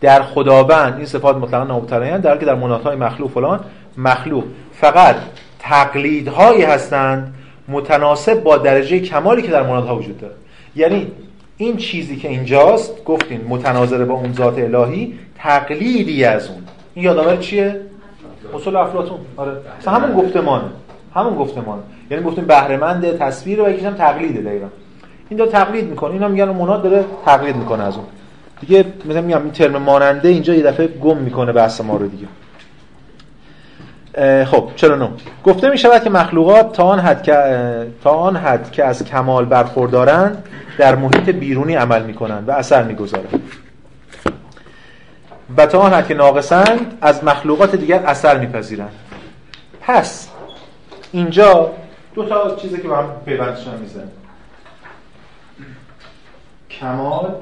[SPEAKER 1] در خداوند این صفات مطلقا نامتناهی در که در منادهای مخلوق فلان مخلوق. فقط تقلیدهایی هستند متناسب با درجه کمالی که در منادها وجود داره. یعنی این چیزی که اینجاست گفتین متناظر با اون ذات الهی تقلیدی از اون. این یادآور چیه؟ اصول افلاطون. آره. مثلا همون گفتمانه همون گفتمانه یعنی گفتیم بهره تصویر و یکیش تقلیده دقیقاً. این داره تقلید می‌کنه. اینا میگن مناد داره تقلید می‌کنه از اون. دیگه مثلا میگم این ترم ماننده اینجا یه دفعه گم می‌کنه بحث ما رو دیگه. خب چرا نو گفته می شود که مخلوقات تا آن حد که تا آن حد که از کمال برخوردارند در محیط بیرونی عمل می کنند و اثر می گذارند و تا آن حد که ناقصند از مخلوقات دیگر اثر میپذیرند. پس اینجا دو تا چیزی که با هم پیوندشون میزن کمال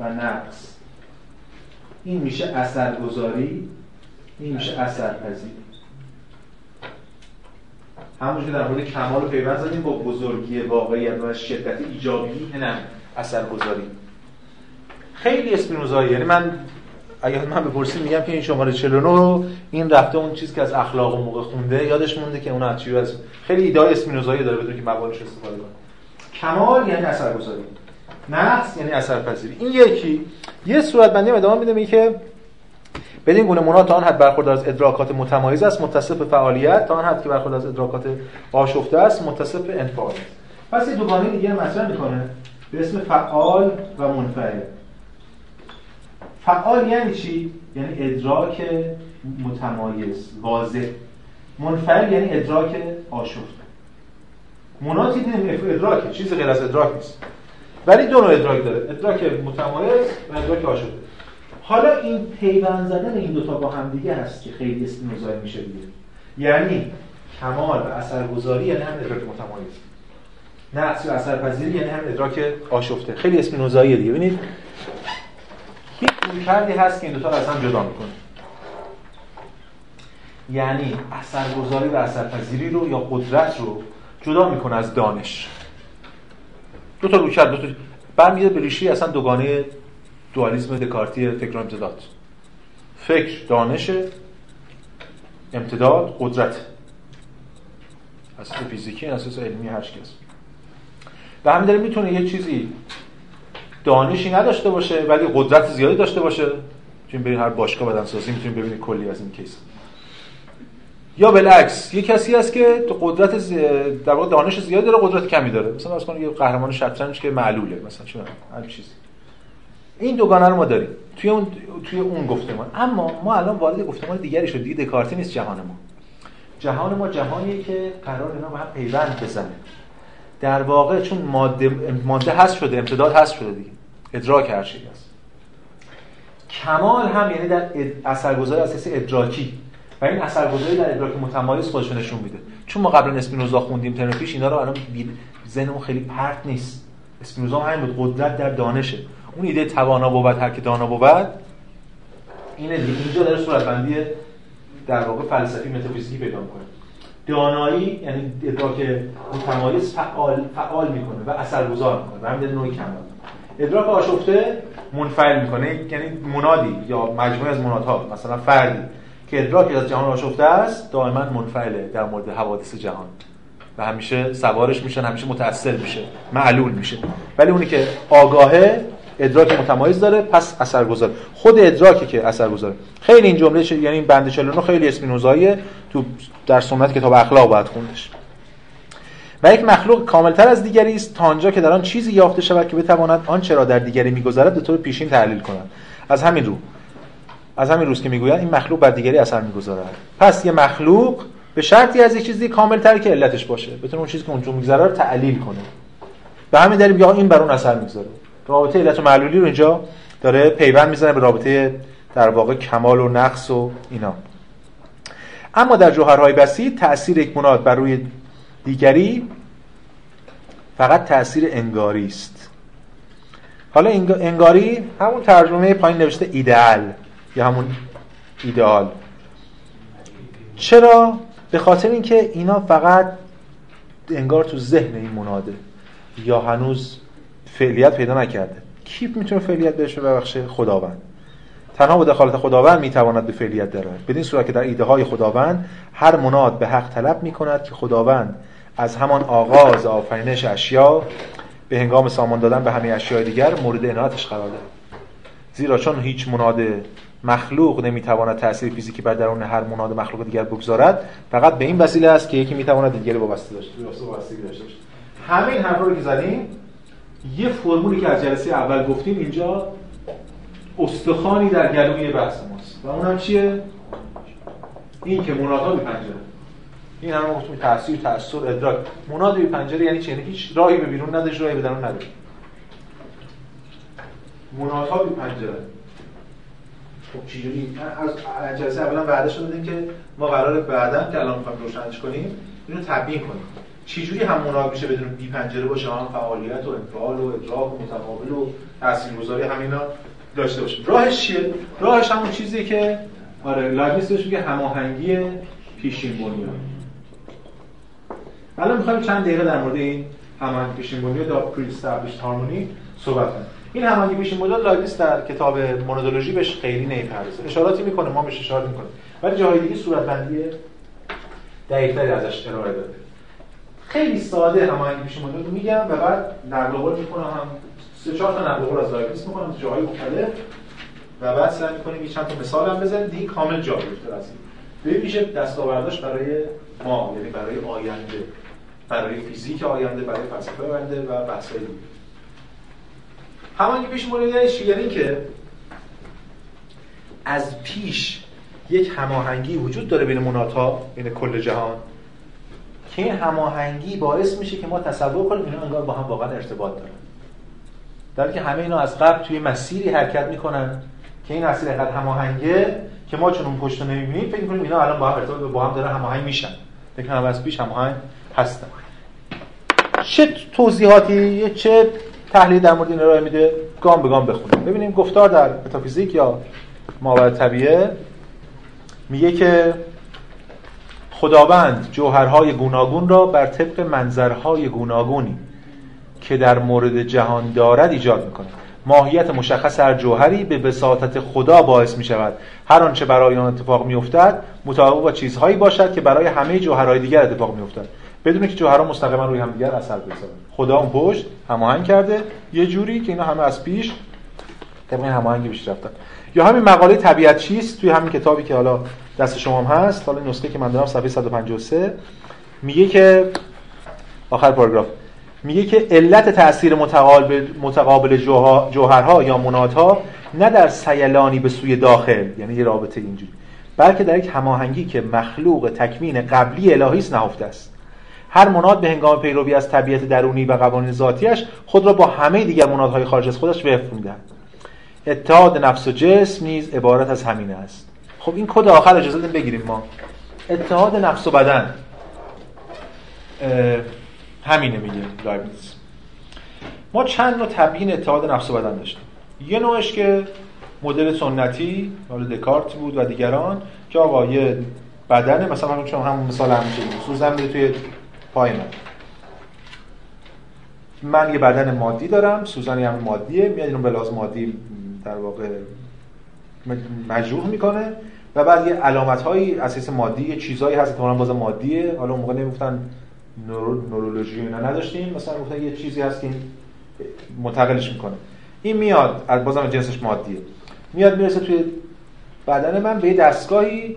[SPEAKER 1] و نقص. این میشه اثرگذاری این میشه اثرپذیر. همونجور که در مورد کمال و پیوند زدیم با بزرگی واقعیت و شدت ایجابی نه اثرگذاری. خیلی اسپینوزایی یعنی من اگر من بپرسیم میگم که این شماره 49 رو این رفته اون چیزی که از اخلاق و موقع خونده یادش مونده که اون از از خیلی ایده اسپینوزایی داره بدون که موالش استفاده کنه. کمال یعنی اثرگذاری. نقص یعنی اثرپذیری. این یکی. یه صورت بندی ادامه میده میگه که بدین گونه منات تا آن حد برخوردار از ادراکات متمایز است متصف فعالیت تا آن حد که برخوردار از ادراکات آشفته است متصف انفعال پس یه دوگانه دیگه مطرح می‌کنه به اسم فعال و منفعل. فعال یعنی چی؟ یعنی ادراک متمایز واضح. منفعل یعنی ادراک آشفته مناتی دیدیم ادراک چیزی غیر از ادراک نیست. ولی دو نوع ادراک داره ادراک متمایز و ادراک آشفته حالا این پیوند زدن این دوتا با هم دیگه هست که خیلی اسپینوزایی میشه دیگه. یعنی کمال و اثرگذاری یعنی هم ادراک متمایز. نقص و اثرپذیری یعنی هم ادراک آشفته. خیلی اسپینوزاییه دیگه. ببینید. یک کردی هست که این دوتا رو از هم جدا می‌کنه. یعنی اثرگذاری و اثرپذیری رو یا قدرت رو جدا می‌کنه از دانش. دو تا رویکرد دو تا برمیگرده به ریشه اصلا دوگانه دوالیسم دکارتی فکر امتداد. فکر دانش امتداد قدرت. اساس فیزیکی اساس علمی هر کس و همین داره می‌تونه یه چیزی دانشی نداشته باشه ولی قدرت زیادی داشته باشه. چون برید هر باشگاه بدنسازی می‌تونید ببینید کلی از این کیس یا بالعکس یه کسی هست که قدرت زی... در واقع دانش زیادی داره قدرت کمی داره. مثلا کنید یه قهرمان شطرنج که معلوله مثلا چه هر چیزی. این دوگانه رو ما داریم. توی اون توی اون گفتمان. اما ما الان وارد گفتمان دیگری شد دیگه دکارتی نیست جهان ما. جهان ما جهانیه که قرار اینا با هم پیوند بزنه. در واقع چون ماده ماده هست شده امتداد هست شده دیگه. ادراک هر چیزی هست. کمال هم یعنی در اثرگذاری اساس ادراکی. و این اثرگذاری در ادراک متمایز خودش نشون میده. چون ما قبلا اسپینوزا خوندیم ترم پیش اینا رو الان ذهنمون خیلی پرت نیست. اسپینوزا هم همین بود قدرت در دانشه. اون ایده توانا بود هر که دانا بود. اینه دیگه. اینجا داره صورت بندی در واقع فلسفی متافیزیکی پیدا می‌کنه. دانایی یعنی ادراک متمایز فعال فعال می‌کنه و اثرگذار می‌کنه. و همین نوعی کمال. ادراک آشفته منفعل می‌کنه یعنی منادی یا مجموعه از منادها مثلا فردی. که ادراک از جهان آشفته است دائما منفعله در مورد حوادث جهان. و همیشه سوارش میشن همیشه متأثر میشه معلول میشه. ولی اونی که آگاهه ادراک متمایز داره پس اثرگذار. خود ادراکی که اثرگذاره. خیلی این جمله یعنی این بند 49 خیلی اسپینوزاییه. تو در سنت کتاب اخلاق باید خوندش. و یک مخلوق کاملتر از دیگری است. تا آنجا که در آن چیزی یافته شود که بتواند آن چرا در دیگری میگذرد به طور پیشین تحلیل کند. از همین رو از همین روز که می‌گویند این مخلوق بر دیگری اثر می‌گذارد. پس یه مخلوق به شرطی از یک چیزی کامل که علتش باشه بتونه اون چیزی که اونجا میگذره رو تعلیل کنه. به همین دلیل بیا این بر اون اثر می‌گذاره. رابطه علت و معلولی رو اینجا داره پیوند می‌زنه به رابطه در واقع کمال و نقص و اینا. اما در جوهرهای بسیط تاثیر یک مناد بر روی دیگری فقط تاثیر انگاری است. حالا انگاری همون ترجمه پایین نوشته ایدئال یا همون ایدئال. چرا؟ به خاطر اینکه اینا فقط انگار تو ذهن این مناده یا هنوز فعلیت پیدا نکرده. کی می‌تونه فعلیت بهش ببخشه؟ خداوند. تنها با دخالت خداوند می‌تواند به فعلیت درآید. بدین صورت که در ایده های خداوند هر مناد به حق طلب می‌کند که خداوند از همان آغاز آفرینش اشیا به هنگام سامان دادن به همه اشیاء دیگر مورد عنایتش قرار دهد زیرا چون هیچ مناد مخلوق نمی‌تواند تاثیر فیزیکی بر درون هر مناد مخلوق دیگر بگذارد فقط به این وسیله است که یکی می‌تواند دیگری وابسته داشته باشه داشته همین حرفا رو که زدیم یه فرمولی که از جلسه اول گفتیم اینجا استخوانی در گلوی بحث ماست. و اونم چیه؟ این که منادها به پنجره این هم گفتیم تاثیر تاثیر ادراک. مناد به پنجره یعنی چی؟ یعنی هیچ راهی به بیرون نداره راهی به درون نداره منادها به پنجره خب چجوری؟ از جلسه اولا وعده شده که ما قرار بعدا که الان می‌خوایم روشنش کنیم اینو تبیین کنیم. چجوری هم مناد میشه بدون بی پنجره باشه؟ هم فعالیت و انفعال و ادراک و متقابل و تاثیرگذاری همینا داشته باشه. راهش چیه؟ راهش همون چیزی که آره لایبنیتس بهش میگه هماهنگی پیشین بنیاد الان می‌خوایم چند دقیقه در مورد این هماهنگی پیشین بنیاد the pre harmony صحبت کنیم. این هماهنگی پیشین مدل لایبنیتس در کتاب مونادولوژی بهش خیلی نمی‌پردازه اشاراتی می‌کنه ما بهش اشاره می‌کنیم. ولی جاهای دیگه صورت بندی دقیق‌تری ازش ارائه داده. خیلی ساده هماهنگی پیشین مدل رو میگم و بعد نقل قول می‌کنم هم. سه چهار تا نقل قول از لاگیس می‌کنم تو جاهای مختلف. و بعد سعی می‌کنیم یه چند تا مثال هم بزنیم. دیگه کامل جا بیفته از این. میشه دستاورداش برای ما یعنی برای آینده. برای فیزیک آینده برای فلسفه آینده و بحث‌های دیگه. همانی پیش مورد یعنی که از پیش یک هماهنگی وجود داره بین مناتها بین کل جهان. که این هماهنگی باعث میشه که ما تصور کنیم اینا انگار با هم واقعا ارتباط دارن. در که همه اینا از قبل توی مسیری حرکت می‌کنن که این مسیر اینقدر هماهنگه که ما چون اون پشت نمی‌بینیم فکر کنیم اینا الان با هم ارتباط با هم دارن هماهنگ میشن. فکر کنم از پیش هماهنگ هستن. چه توضیحاتی چه تحلیل در مورد این ارائه میده؟ گام به گام بخونیم. ببینیم گفتار در متافیزیک یا ماورا طبیعه میگه که خداوند جوهرهای گوناگون را بر طبق منظرهای گوناگونی که در مورد جهان دارد ایجاد می‌کنه ماهیت مشخص هر جوهری به بساطت خدا باعث می شود هر آنچه برای آن اتفاق می افتد مطابق با چیزهایی باشد که برای همه جوهرهای دیگر اتفاق می افتد بدون که جوهرها مستقیما روی همدیگر اثر بذارن خدا اون پشت هماهنگ کرده. یه جوری که اینا همه از پیش طبق هماهنگی پیش رفتن یا همین مقاله طبیعت چیست؟ توی همین کتابی که حالا دست شما هم هست حالا نسخه که من دارم صفحه 153 میگه که آخر پاراگراف. میگه که علت تاثیر متقابل متقابل جوهرها یا منادها نه در سیلانی به سوی داخل یعنی یه رابطه اینجوری بلکه در یک هماهنگی که مخلوق تکوین قبلی الهی است نهفته است. هر مناد به هنگام پیروی از طبیعت درونی و قوانین ذاتیش خود را با همه دیگر منادهای خارج از خودش وفق می‌دهد. اتحاد نفس و جسم نیز عبارت از همین است. خب این کد آخر اجازه بگیریم ما. اتحاد نفس و بدن. همینه میگه لایبنیتس. ما چند نوع تبیین اتحاد نفس و بدن داشتیم؟ یه نوعش که مدل سنتی حالا دکارت بود و دیگران که آقا یه بدنه مثلا چون همون مثال همیشه سوزن میده توی پای من. من یه بدن مادی دارم سوزن هم مادیه میاد اینو به مادی در واقع مجروح می‌کنه و بعد یه علامت هایی اساس مادی یه چیزایی هست که باز مادیه. حالا موقع نمی‌گفتن نورولوژی اینا نداشتیم. مثلا گفتن یه چیزی هست که منتقلش می‌کنه. این میاد از بازم جنسش مادیه. میاد می‌رسه توی بدن من به یه دستگاهی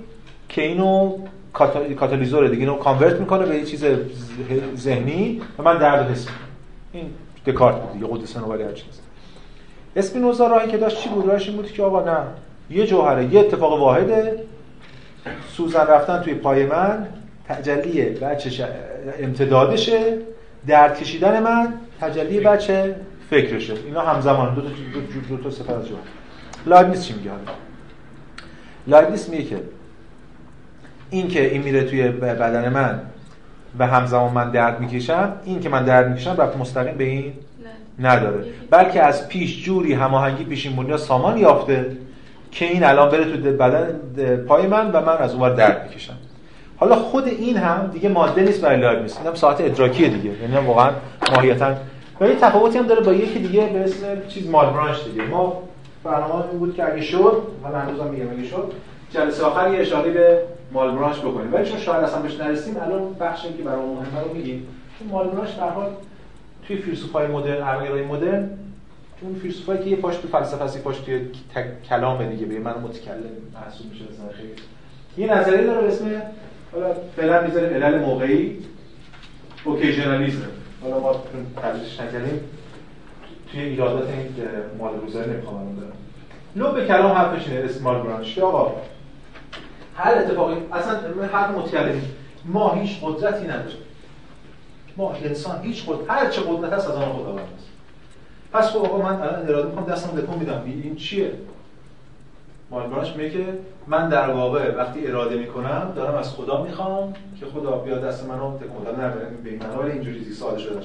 [SPEAKER 1] که اینو کاتا- کاتالیزوره دیگه. اینو کانورت می‌کنه به یه چیز ذهنی و من درد حس می‌کنم. این دکارت بود دیگه قدس نوبلی هر چیز اسپینوزا راهی که داشت چی بود؟ راهش این بود که آقا نه یه جوهره یه اتفاق واحده. سوزن رفتن توی پای من تجلی بچه. امتدادشه. درد کشیدن من تجلی بچه فکرشه. اینا همزمان دو تا دو, تا صفت از جوهر لایبنیز چی میگه حالا؟ میگه که این که این میره توی بدن من و همزمان من درد می‌کشم این که من درد می‌کشم رفت مستقیم به این نداره. بلکه از پیش جوری هماهنگی پیشین یا سامان یافته که این الان بره تو بدن پای من و من از اونور درد می‌کشم. حالا خود این هم دیگه ماده نیست برای لایبنیز اینم ساعت ادراکیه دیگه. یعنی واقعا ماهیتا و یه تفاوتی هم داره با یکی دیگه به اسم چیز مال برانش دیگه. ما برنامه این بود که اگه شد من هنوزم میگم اگه شد جلسه آخر یه اشاره به مال برانش بکنیم. ولی چون شاید اصلا بهش نرسیم الان بخشی که برای مهمه رو میگیم. چون مال برانش در حال توی فیلسوفای مدرن عربگرای مدرن اون فیلسوفایی که یه پاش تو فلسفه است پاش توی کلام دیگه به من متکلم محسوب میشه مثلا خیلی یه نظریه داره به اسم حالا فعلا می‌ذاریم علل موقعی اوکیژنالیسم حالا ما تدریسش نکردیم. توی ایرادات این مال روزانه نمی‌خوام دارم لب کلام حرفش اینه اسمال برانش آقا هر اتفاقی اصلا حرف متکلمی ما هیچ قدرتی نداریم. ما انسان هیچ قدرت هر چه قدرت هست از آن خداوند است. پس خب آقا من الان اراده می‌کنم دستم تکون میدم. این چیه؟ مالبرانش میگه که من در واقع وقتی اراده می‌کنم دارم از خدا می‌خوام که خدا بیا دست منو تکون بده نه به این ولی اینجوری زی ساده شده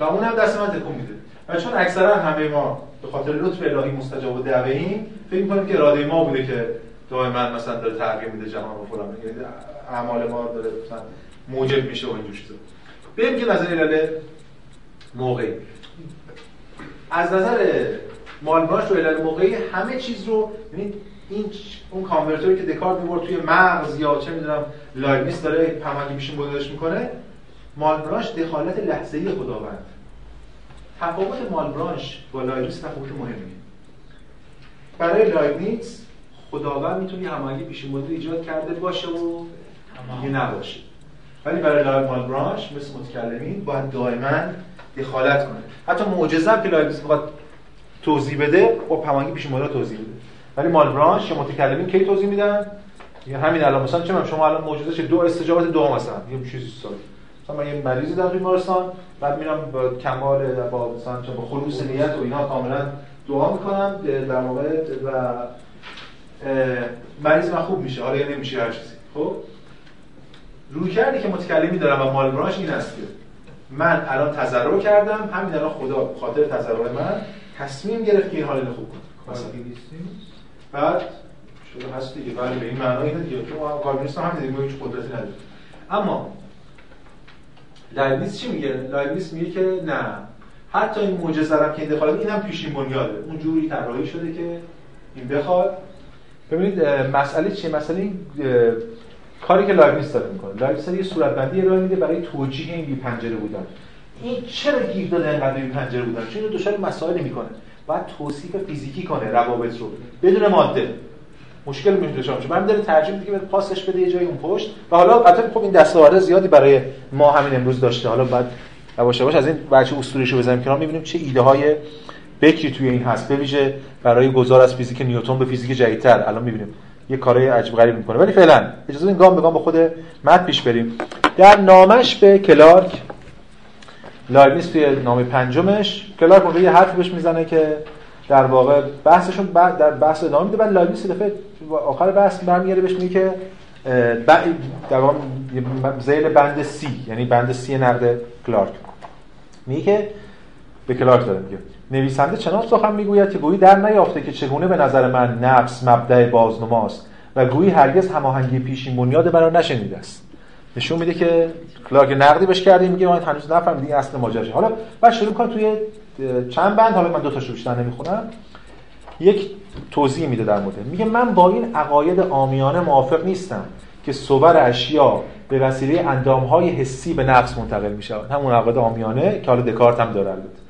[SPEAKER 1] و اون هم دست من تکون میده. و چون اکثرا همه ما به خاطر لطف الهی مستجاب و دعوییم فکر می‌کنیم که اراده ما بوده که دائما مثلا داره تغییر میده جهان و فلان یعنی اعمال ما داره مثلا موجب میشه و اینجور چیزا. بریم که نظر علل موقعی. از نظر مالبراش رو علل موقعی همه چیز رو یعنی این اون کانورتوری که دکارت می‌برد توی مغز یا چه می‌دونم لایبنیس داره پمانگی میشین بودش می‌کنه مالبرانش دخالت لحظه‌ای خداوند. تفاوت مالبرانش با لایبنیس تفاوت مهمیه. برای لایبنیس خداوند می‌تونه هماهنگی پیشین بوده ایجاد کرده باشه و یه نباشه. ولی برای لایب مالبرانش مثل متکلمین باید دائما دخالت کنه. حتی معجزه هم که لایبنیس می‌خواد توضیح بده با پمانگی پیش مدل توضیح بده. ولی مالبرانش یا متکلمین کی توضیح میدن؟ یا همین الان مثلا چه شما الان معجزه چه؟ دو استجابت دو مثلا یه چیزی ساده. مثلا من یه مریضی دارم بیمارستان بعد میرم با کمال با مثلا با خلوص نیت و اینا کاملا دعا می‌کنم در واقع و مریض من خوب میشه. حالا یا نمیشه هر چیزی. خب؟ روی کردی که متکلمی دارم و مالبرانش این است که من الان تضرع کردم همین الان خدا خاطر تضرع من تصمیم گرفت که این حال خوب کنه. مثلا. بعد شده هست دیگه ولی به این معنا اینه دیگه. که ما کاربینیست هم دیگه هیچ قدرتی نداریم. اما لایبنیز چی میگه؟ لایبنیز میگه که نه. حتی این معجزه هم که این دخالت اینم پیشین بنیاده. اون جوری طراحی شده که این بخواد. ببینید مسئله چیه؟ مسئله این کاری که لایبنیز داره می‌کنه. لایبنیز یه صورتبندی ارائه میده برای توجیه این بی پنجره بودن. این چرا گیر داده اینقدر بی پنجره بودن؟ چون اینو دچار مسائلی می‌کنه. باید توصیف فیزیکی کنه روابط رو. بدون ماده. مشکل میشه دچار میشه. من داره ترجمه دیگه به پاسش بده یه جای اون پشت. و حالا البته خب این دستاورد زیادی برای ما همین امروز داشته. حالا بعد یواش یواش از این بچه اسطورهشو بزنیم کنار. می‌بینیم چه ایده های بکری توی این هست. به ویژه برای گذار از فیزیک نیوتن به فیزیک جدیدتر. الان می‌بینیم. یه کارهای عجیب غریب می‌کنه. ولی فعلا اجازه این گام به گام به خود متن پیش بریم. در نامه‌ش به کلارک لایبنیز توی نامه پنجمش کلارک اونجا یه حرفی بهش می‌زنه که در واقع بحثشون بعد در بحث ادامه میده بعد لایبنیز دفعه آخر بحث برمیگرده بهش میگه که در واقع ذیل بند سی یعنی بند سی نقد کلارک. میگه که به کلارک داره میگه. نویسنده چنان سخن می‌گوید که گویی در نیافته که چگونه به نظر من نفس مبدع بازنماست و گویی هرگز هماهنگی پیشین بنیاد برای نشنیده است. نشون میده که کلارک نقدی بهش کردیم میگه من هنوز نفهمیدم این اصل ماجراش حالا بعد شروع کن توی چند بند حالا من دو تاشو بیشتر نمی‌خونم. یک توضیح میده در مورد میگه من با این عقاید عامیانه موافق نیستم که صور اشیا به وسیله اندامهای حسی به نفس منتقل می‌شود همون عقاید عامیانه که حالا دکارت هم داره البته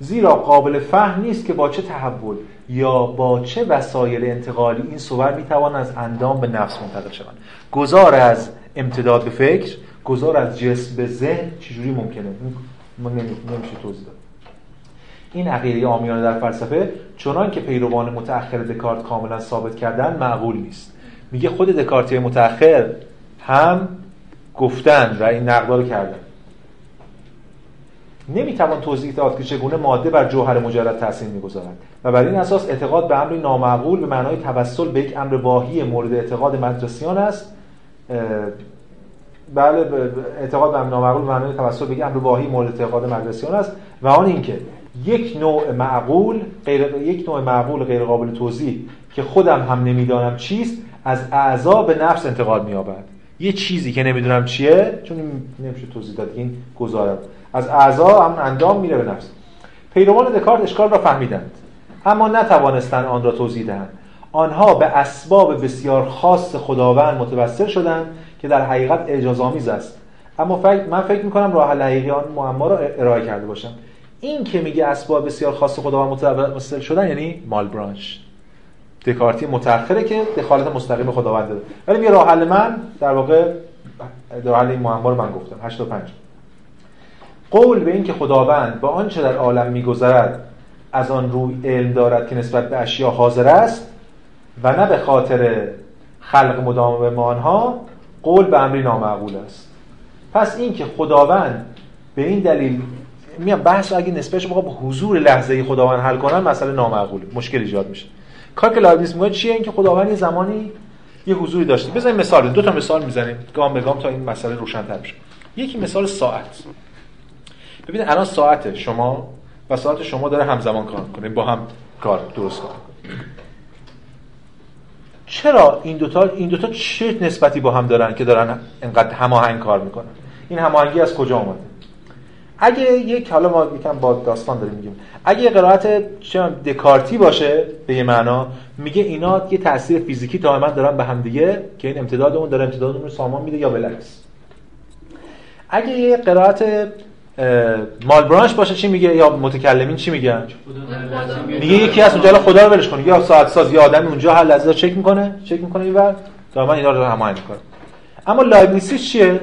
[SPEAKER 1] زیرا قابل فهم نیست که با چه تحول یا با چه وسایل انتقالی این صور می‌توان از اندام به نفس منتقل شوند گذار از امتداد به فکر گذار از جسم به ذهن چجوری ممکنه؟ ما نمیشه توضیح داد. این عقیده آمیانه در فلسفه چنان که پیروان متأخر دکارت کاملا ثابت کردن معقول نیست. میگه خود دکارتی متأخر هم گفتن و این نقدا کردن. نمی‌توان توضیح داد که چگونه ماده بر جوهر مجرد تاثیر می‌گذارد. و بر این اساس اعتقاد به امری نامعقول به معنای توسل به یک امر واهی مورد اعتقاد مدرسیان است. بله اعتقاد به امر نامعقول به معنای توسل به یک امر واهی مورد اعتقاد مدرسیان است. و آن اینکه یک نوع معقول غیر یک نوع معقول غیر قابل توضیح که خودم هم نمی‌دانم چیست از اعضا به نفس انتقال مییابد. یه چیزی که نمی‌دونم چیه چون نمیشه توضیح داد این گزاره از اعضا هم اندام میره به نفس. پیروان دکارت اشکال را فهمیدند. اما نتوانستند آن را توضیح دهند. آنها به اسباب بسیار خاص خداوند متوسل شدند که در حقیقت اعجازآمیز است. اما فکر من فکر می‌کنم راه حقیقی آن معما را ارائه کرده باشم. این که میگه اسباب بسیار خاص خداوند متوسل شدن یعنی مال برانش دکارتی متأخره که دخالت مستقیم خداوند داره. ولی یه راه حل من در واقع راه حل این معما رو من گفتم. 85 قول به این که خداوند با آنچه در عالم میگذرد از آن روی علم دارد که نسبت به اشیا حاضر است و نه به خاطر خلق مدام به آنها قول به امری نامعقول است. پس این که خداوند به این دلیل میام بحث اگه نسبتش با حضور لحظه خداوند حل کنن مسئله نامعقوله مشکل ایجاد میشه. کار که لایبنیتس میگه چیه؟ اینکه خداوند یه زمانی یه حضوری داشته. بزنیم مثال دو تا مثال می‌زنیم. گام به گام تا این مسئله روشن‌تر بشه. یکی مثال ساعت. ببینید الان ساعت شما و ساعت شما داره همزمان کار کنه با هم کار درست کار چرا این دوتا این دوتا چه نسبتی با هم دارن که دارن انقدر هماهنگ کار می‌کنن؟ این هماهنگی از کجا اومده؟ اگه یک حالا ما یکم با داستان داریم میگیم. اگه قرائت دکارتی باشه به یه معنا میگه اینا یه تاثیر فیزیکی دائما دارن به هم دیگه که این امتداد اون داره امتداد اون رو سامان میده یا بالعکس اگه یه قرائت مال برانش باشه چی میگه یا متکلمین چی میگن؟ میگه یکی از اونجا خدا رو ولش کنه یا ساعت ساز یا آدم اونجا هر لحظه چک می‌کنه چک می‌کنه اینور دائما اینا رو هماهنگ می‌کنه اما لایبنیتسی چیه؟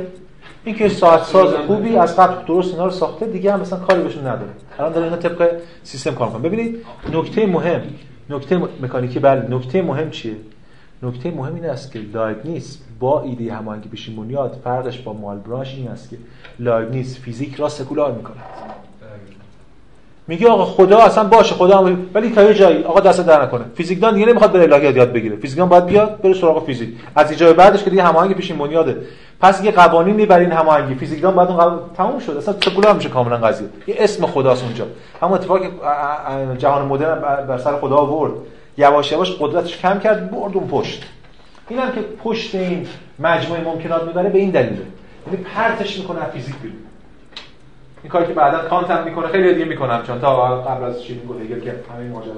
[SPEAKER 1] اینکه ساعت ساز خوبی از قبل درست اینا رو ساخته دیگه هم مثلا کاری بهشون نداره. الان داره اینا طبق سیستم کار می‌کنه. ببینید نکته مهم نکته مکانیکی بله نکته مهم چیه؟ نکته مهم این است که لایبنیز با ایده هماهنگی پیشین بنیاد فرقش با مالبرانش این است که لایبنیز فیزیک را سکولار می‌کنه میگه آقا خدا اصلا باشه خدا هم ولی تا یه جایی آقا دخالت نکنه. فیزیکدان دیگه نمی‌خواد بره الهیات یاد بگیره. فیزیکدان باید بیاد بره سراغ فیزیک. از اینجا بعدش که دیگه هماهنگی پیشین بنیاده پس یه قوانینی برای این هماهنگی. فیزیکدان بعد اون قوانین تموم شد. اصلا سکولار میشه کاملا قضیه. یه اسم خداست اونجا. همون اتفاقی جهان مدرن بر سر خدا آورد. یواش یواش قدرتش کم کرد برد اون پشت. اینم که پشت این مجموعه ممکنات می‌بره به این دلیله یعنی پرتش می‌کنه از فیزیک بیرون. این کاری که بعدا کانت هم می‌کنه خیلی دیگه می‌کنم چون تا قبل از چی میگه که همین ماجرا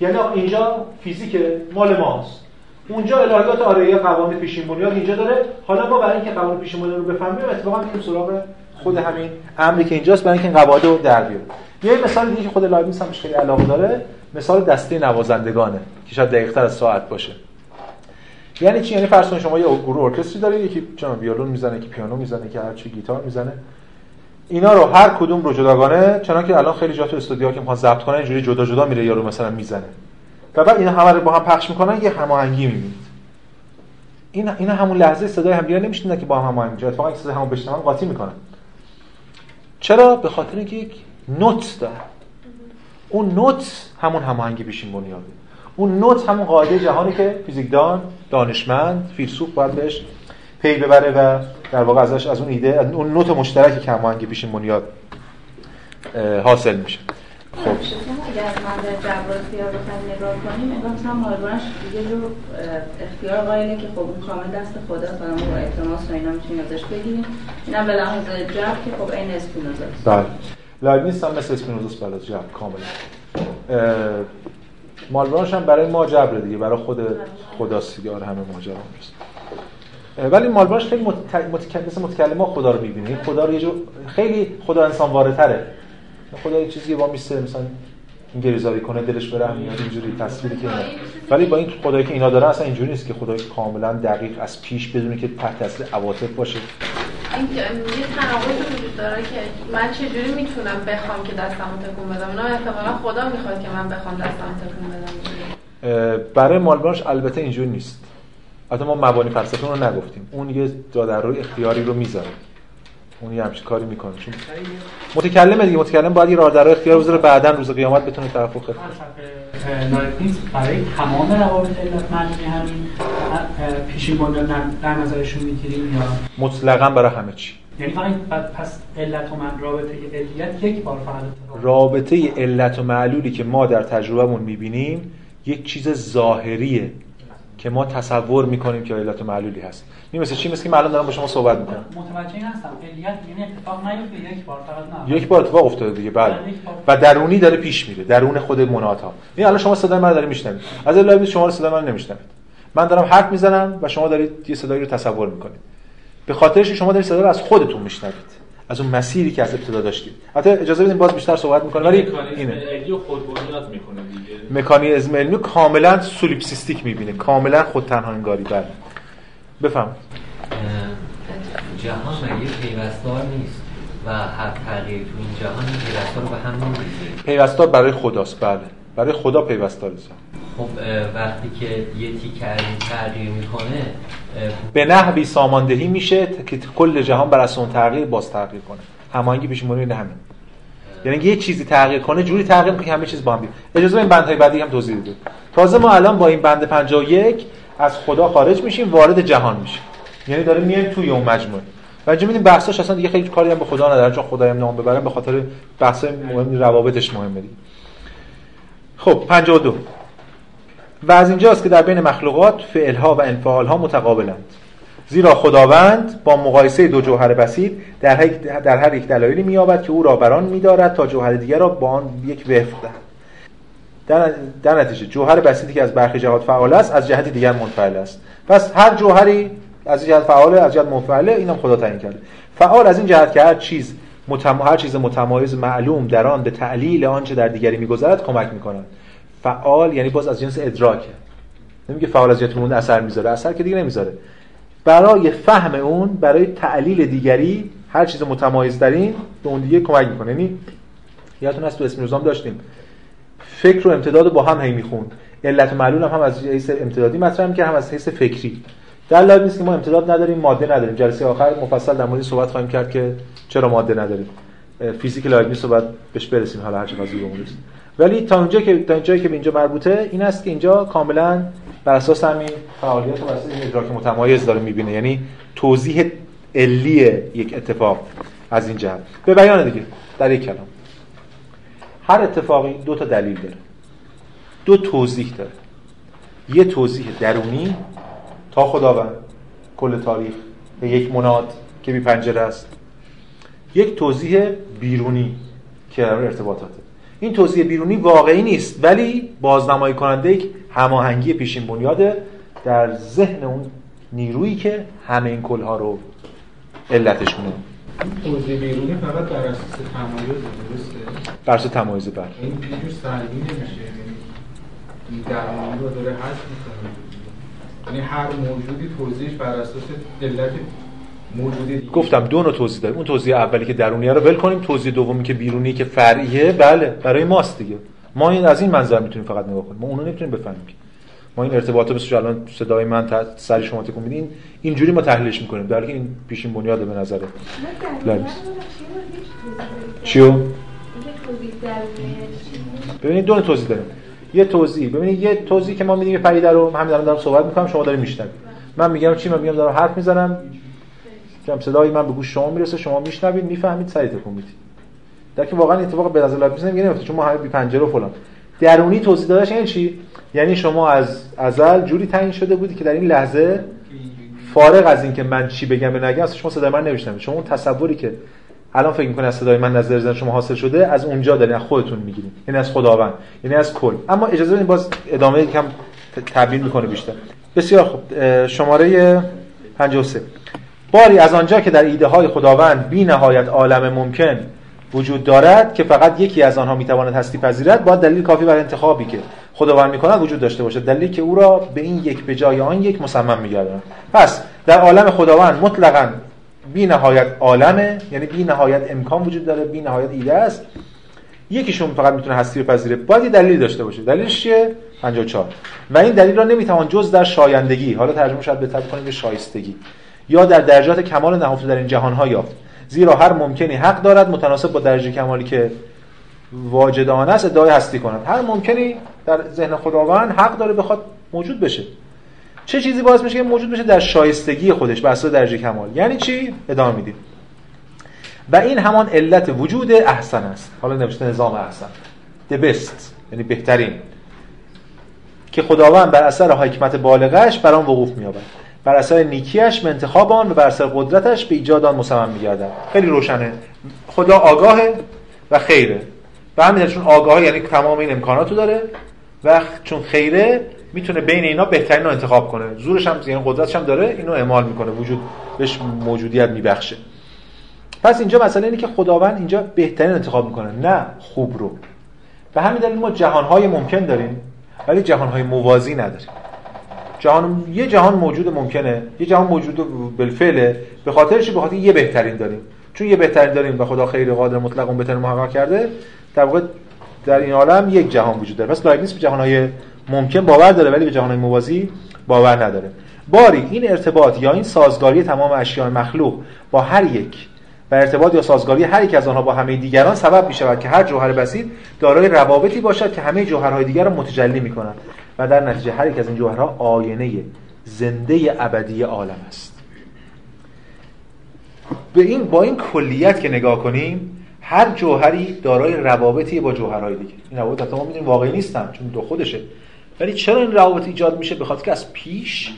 [SPEAKER 1] یعنی اینجا فیزیک مال ماست. اونجا الهیات آره قوانین پیشین بنیاد اینجا داره. حالا ما برای اینکه قوانین پیشین بنیاد رو بفهمیم اتفاقا میریم سراغ خود همین امری که اینجاست برای اینکه این قواعد رو در بیاریم. یه مثال دیگه که خود لایبنیتس هم خیلی علاقه داره. مثال دسته نوازندگانه که شاید دقیق‌تر از ساعت باشه. یعنی چی؟ یعنی فرض شما یه گروه ارکستری دارید یکی چون ویولون می‌زنه که پیانو می‌زنه که هر چی گیتار می‌زنه. اینا رو هر کدوم رو جداگانه چون که الان خیلی جا تو استودیوها که می‌خوان ضبط کنن اینجوری جدا جدا میره یارو مثلا می‌زنه. و بعد اینا همه رو با هم پخش می‌کنن یه هماهنگی می‌بینید. این اینا همون لحظه صدای هم دیگه نمیشنن که با هم هماهنگ میشه اتفاقا صدای همو بشنون قاطی می‌کنن. چرا؟ به خاطر اینکه یک نوت داره. اون نوت همون هماهنگی پیشین بنیاده اون نوت همون قاعده جهانی که فیزیکدان دانشمند فیلسوف باید بهش پی ببره و در واقع ازش از اون ایده اون نوت مشترکی که هماهنگی پیشین بنیاد حاصل میشه.
[SPEAKER 5] خب. اگر من جبر اختیار رو نگاه کنیم انگار مثلا مالبرانش دیگه رو اختیار قائله که خب اون کامل دست خدا ما با التماس و اینا می‌تونیم ازش بگیریم. اینم به لحاظ جبر که خب این اسپینوزا
[SPEAKER 1] بله. لایبنیتس هم مثل اسپینوزاست برای جبر کاملا. مالبرانش هم برای ما جبر دیگه برای خود خداست دیگه. آره همه ماجرا هست ولی مالبرانش خیلی متکلم مثل متکلم ها خدا رو می‌بینه. خدا رو یه جو خیلی خدا انسان وارتره خدا یه چیزی با میسته مثلا گریزاری کنه دلش بره میاد اینجوری تصویری که ولی با این خدایی که اینا داره اصلا اینجوری نیست که خدای کاملا دقیق از پیش بدونه که تحت تاثیر عواطف باشه.
[SPEAKER 6] این یه تناقض وجود داره که من چجوری می‌تونم بخوام که دستمو تکون بدم؟ اینا احتمالا خدا می‌خواد که من بخوام دستمو تکون بدم.
[SPEAKER 1] برای مالبانش البته اینجوری نیست. البته ما مبانی فلسفه رو نگفتیم. اون یه روی اختیاری رو می‌ذاره. اون یه همچین کاری می‌کنه چون متکلم دیگه متکلم باید یه راهدرای اختیار بذاره بعدا روز قیامت بتونه طرفو خدمت
[SPEAKER 2] برای تمام روابط علت معنی همین پیشین بنیان در نظرشون می‌گیریم یا؟
[SPEAKER 1] مطلقا برای همه چی.
[SPEAKER 2] یعنی فقط پس علت و من رابطه علیت یک بار فقط
[SPEAKER 1] رابطه علت و معلولی که ما در تجربهمون می‌بینیم یک چیز ظاهریه که ما تصور می‌کنیم که علت و معلولی هست. این مثل چی؟ مثل که من الان دارم با شما صحبت می‌کنم.
[SPEAKER 2] متوجه هستم علیت یعنی اتفاق نیفته یک بار فقط
[SPEAKER 1] نه. یک بار اتفاق افتاده دیگه بله. و درونی داره پیش میره درون خود مناد ها. این الان شما صدای من رو دارید میشنوید. از لایو شما رو صدای من نمیشنوید. من دارم حرف می‌زنم و شما دارید یه صدایی رو تصور می‌کنید. به خاطرش شما دارید صدا رو از خودتون میشنوید. از اون مسیری که از ابتدا داشتید. حتی اجازه بدین باز بیشتر صحبت می‌کنه ولی
[SPEAKER 3] اینه. می‌کنه دیگه.
[SPEAKER 1] مکانیزم علمی کاملا solipsistic می‌بینه. کاملا خود تنها انگاری بله. بفهم
[SPEAKER 7] جهان مگه پیوستار نیست و هر تغییر تو این جهان پیوستار رو به هم نمیزه
[SPEAKER 1] پیوستار برای خداست بله. برای خدا پیوستار
[SPEAKER 7] خب وقتی که یه تیکه تغییر می‌کنه
[SPEAKER 1] به نحوی ساماندهی میشه که کل جهان بر اساس اون تغییر باز تغییر کنه. هماهنگی پیش همین. یعنی یه چیزی تغییر کنه جوری تغییر کنه که همه چیز با هم بیاد اجازه این بندهای بعدی هم توضیح بده. تازه ما الان با این بند 51 از خدا خارج میشیم وارد جهان میشیم. یعنی داره میایم توی اون مجموعه. و اینجا می‌بینیم بحثاش اصلا دیگه خیلی کاری هم به خدا نداره چون خدایم نام ببرن به خاطر بحث مهم روابطش مهمه دیگه. خب 52 و از اینجاست که در بین مخلوقات فعلها و انفعالها متقابلند. زیرا خداوند با مقایسه دو جوهر بسیط در, در هر یک دلایلی مییابد که او را بران میدارد تا جوهر دیگر را با آن یک وفق دهد. در, در نتیجه جوهر بسیطی که از برخی جهات فعال است از جهت دیگر منفعل است. پس هر جوهری از جهت فعال از جهت منفعله اینم خدا تعیین کرده. فعال از این جهت که هر چیز متم... هر چیز متمایز معلوم در آن به تعلیل آنچه در دیگری میگذرد کمک می‌کنند. فعال یعنی باز از جنس ادراکه نمیگه فعال از جهت اثر می‌ذاره اثر که دیگه نمی‌ذاره. برای فهم اون برای تعلیل دیگری هر چیز متمایز در این به اون دیگه کمک می‌کنه. یعنی یادتون هست تو اسم نظام داشتیم. فکر و امتداد رو با هم هی می‌خوند. علت و معلول هم, از حیث امتدادی مطرح می‌کنه هم از حیث فکری. در لازم نیست که ما امتداد نداریم ماده نداریم. جلسه آخر مفصل در مورد صحبت خواهیم کرد که چرا ماده نداریم. فیزیک لایبنی صحبت بهش برسیم. حالا هر چقدر زود ولی تا اونجا که تا جایی که به اینجا مربوطه این است که اینجا کاملا بر اساس همین فعالیت و اساس این ادراک متمایز داره می‌بینه. یعنی توضیح علی یک اتفاق از این جهت. به بیان دیگه در یک کلام. هر اتفاقی دو تا دلیل داره. دو توضیح داره. یه توضیح درونی تا خداوند کل تاریخ به یک مناد که بی پنجره است. یک توضیح بیرونی که در ارتباطاته. این توضیح بیرونی واقعی نیست ولی بازنمایی کننده یک هماهنگی پیشین بنیاده در ذهن اون نیرویی که همه این کلها رو علتش کنه
[SPEAKER 8] توضیح بیرونی فقط بر اساس تمایز درسته؟
[SPEAKER 1] بر اساس تمایز بر
[SPEAKER 8] این پیجور سلبی نمیشه یعنی درمانی رو داره حذف می‌کنه. یعنی هر موجودی توضیحش بر اساس علت موجودی
[SPEAKER 1] گفتم دو نوع توضیح داریم. اون توضیح اولی که درونیه رو ول کنیم توضیح دومی که بیرونی که فرعیه بله برای ماست دیگه. ما این از این منظر می‌تونیم فقط نگاه کنیم. ما اونو نمی‌تونیم بفهمیم ما این ارتباطات بسیار الان صدای من سر شما تکون میدین اینجوری ما تحلیلش می‌کنیم. در این پیشین بنیاد به نظر. چیو؟ ببینید دو توضیح داریم. یه توضیح. ببینید یه توضیح که ما میدیم یه پدیده رو همین دارم دارم صحبت می‌کنم شما دارید میشنوید. من میگم چی؟ من میگم دارم حرف می‌زنم. که صدای من به گوش شما می‌رسه شما میشنوید می‌فهمید سریع تکون می‌دید. در که واقعا اتفاق به نظر لازم نمیفته چون ما همه بی پنجره و فلان. درونی توضیح داداش یعنی چی؟ یعنی شما از ازل جوری تعیین شده بودی که در این لحظه فارغ از اینکه من چی بگم به نگم اصلا شما صدای من نمیشنوید. شما اون تصوری که الان فکر می‌کنید از صدای من نظر زن شما حاصل شده از اونجا دارین از خودتون می‌گیرین. یعنی از خداوند یعنی از کل. اما اجازه بدین باز ادامه یکم تبیین می‌کنه بیشتر. بسیار خوب. شماره 53 باری از آنجا که در ایده های خداوند بی نهایت عالم ممکن وجود دارد که فقط یکی از آنها می‌تواند هستی پذیرد باید دلیل کافی برای انتخابی که خداوند می‌کند وجود داشته باشد. دلیلی که او را به این یک به جای آن یک مصمم میگرداند. پس در عالم خداوند مطلقا بی نهایت عالمه یعنی بی نهایت امکان وجود داره بی نهایت ایده است. یکیشون فقط می‌تونه هستی پذیره. باید یه دلیل داشته باشه. دلیلش چیه؟ 54 و این دلیل را نمی‌توان جز در شایندگی حالا ترجمه شاید بهتر کنیم به شایستگی یا در درجات کمال نهفته در این جهان ها یافت. زیرا هر ممکنی حق دارد متناسب با درجه کمالی که واجدانه است ادعای هستی کند. هر ممکنی در ذهن خداوند حق داره بخواد موجود بشه. چه چیزی باعث میشه که موجود بشه؟ در شایستگی خودش بر اساس درجه کمال. یعنی چی؟ ادامه میدیم. و این همان علت وجود احسن است. حالا نوشته نظام احسن. The best یعنی بهترین. که خداوند بر اثر حکمت بالغش بر آن وقوف می‌یابد. بر اثر نیکیش به انتخاب آن و بر اثر قدرتش به ایجاد آن مصمم می‌گردد. خیلی روشنه. خدا آگاهه و خیره. و همین چون آگاهه یعنی تمام این امکاناتو داره و چون خیره می‌تونه بین اینا بهترین رو انتخاب کنه. زورش هم یعنی قدرتش هم داره اینو اعمال می‌کنه. وجود بهش موجودیت میبخشه. پس اینجا مسئله اینه که خداوند اینجا بهترین انتخاب می‌کنه نه خوب رو. به همین دلیل ما جهانهای ممکن داریم ولی جهانهای موازی نداریم. جهان یه جهان موجود ممکنه. یه جهان موجود بالفعله. به خاطرش به خاطر یه بهترین داریم. چون یه بهترین داریم و خدا خیر قادر مطلق اون بهترین محقق کرده در واقع در این عالم یک جهان وجود داره. پس لایبنیتس به جهانهای ممکن باور داره ولی به جهانهای موازی باور نداره. باری این ارتباط یا این سازگاری تمام اشیاء مخلوق با هر یک و ارتباط یا سازگاری هر یک از آنها با همه دیگران سبب می شود که هر جوهر بسیط دارای روابطی باشد که همه جوهرهای دیگر را متجلی می کنند و در نتیجه هر یک از این جوهرها آینه زنده ابدی عالم است. به این با این کلیت که نگاه کنیم هر جوهری دارای روابطی با جوهرهای دیگه. این روابط ما می‌دونیم واقعی نیستن چون دو خودشه. ولی چرا این روابط ایجاد میشه؟ به خاطر که از پیش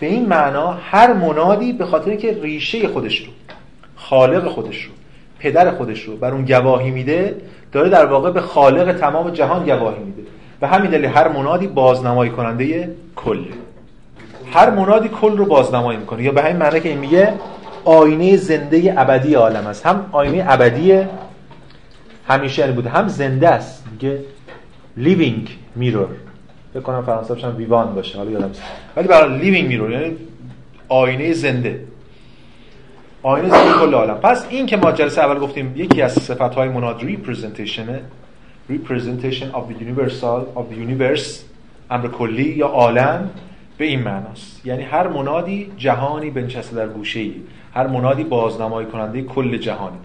[SPEAKER 1] به این معنا هر منادی به خاطر که ریشه خودش رو خالق خودش رو پدر خودش رو بر اون گواهی میده داره در واقع به خالق تمام جهان گواهی میده. و همین دلیل هر منادی بازنمایی کننده کل. هر منادی کل رو بازنمایی می‌کنه. یا به همین معنی که این میگه آینه زنده ابدی عالم است. هم آینه ابدی همیشه یعنی بوده هم زنده است. میگه living mirror فکر کنم فرانسه هم ویوان باشه حالا یادم ولی برای living mirror یعنی آینه زنده. آینه زنده کل عالم. پس این که ما جلسه اول گفتیم یکی از صفت های مناد representation representation of the universal of the universe امر کلی یا عالم به این معناست. یعنی هر منادی جهانی بنشسته در گوشه ای هر منادی بازنمایی کننده کل جهانی.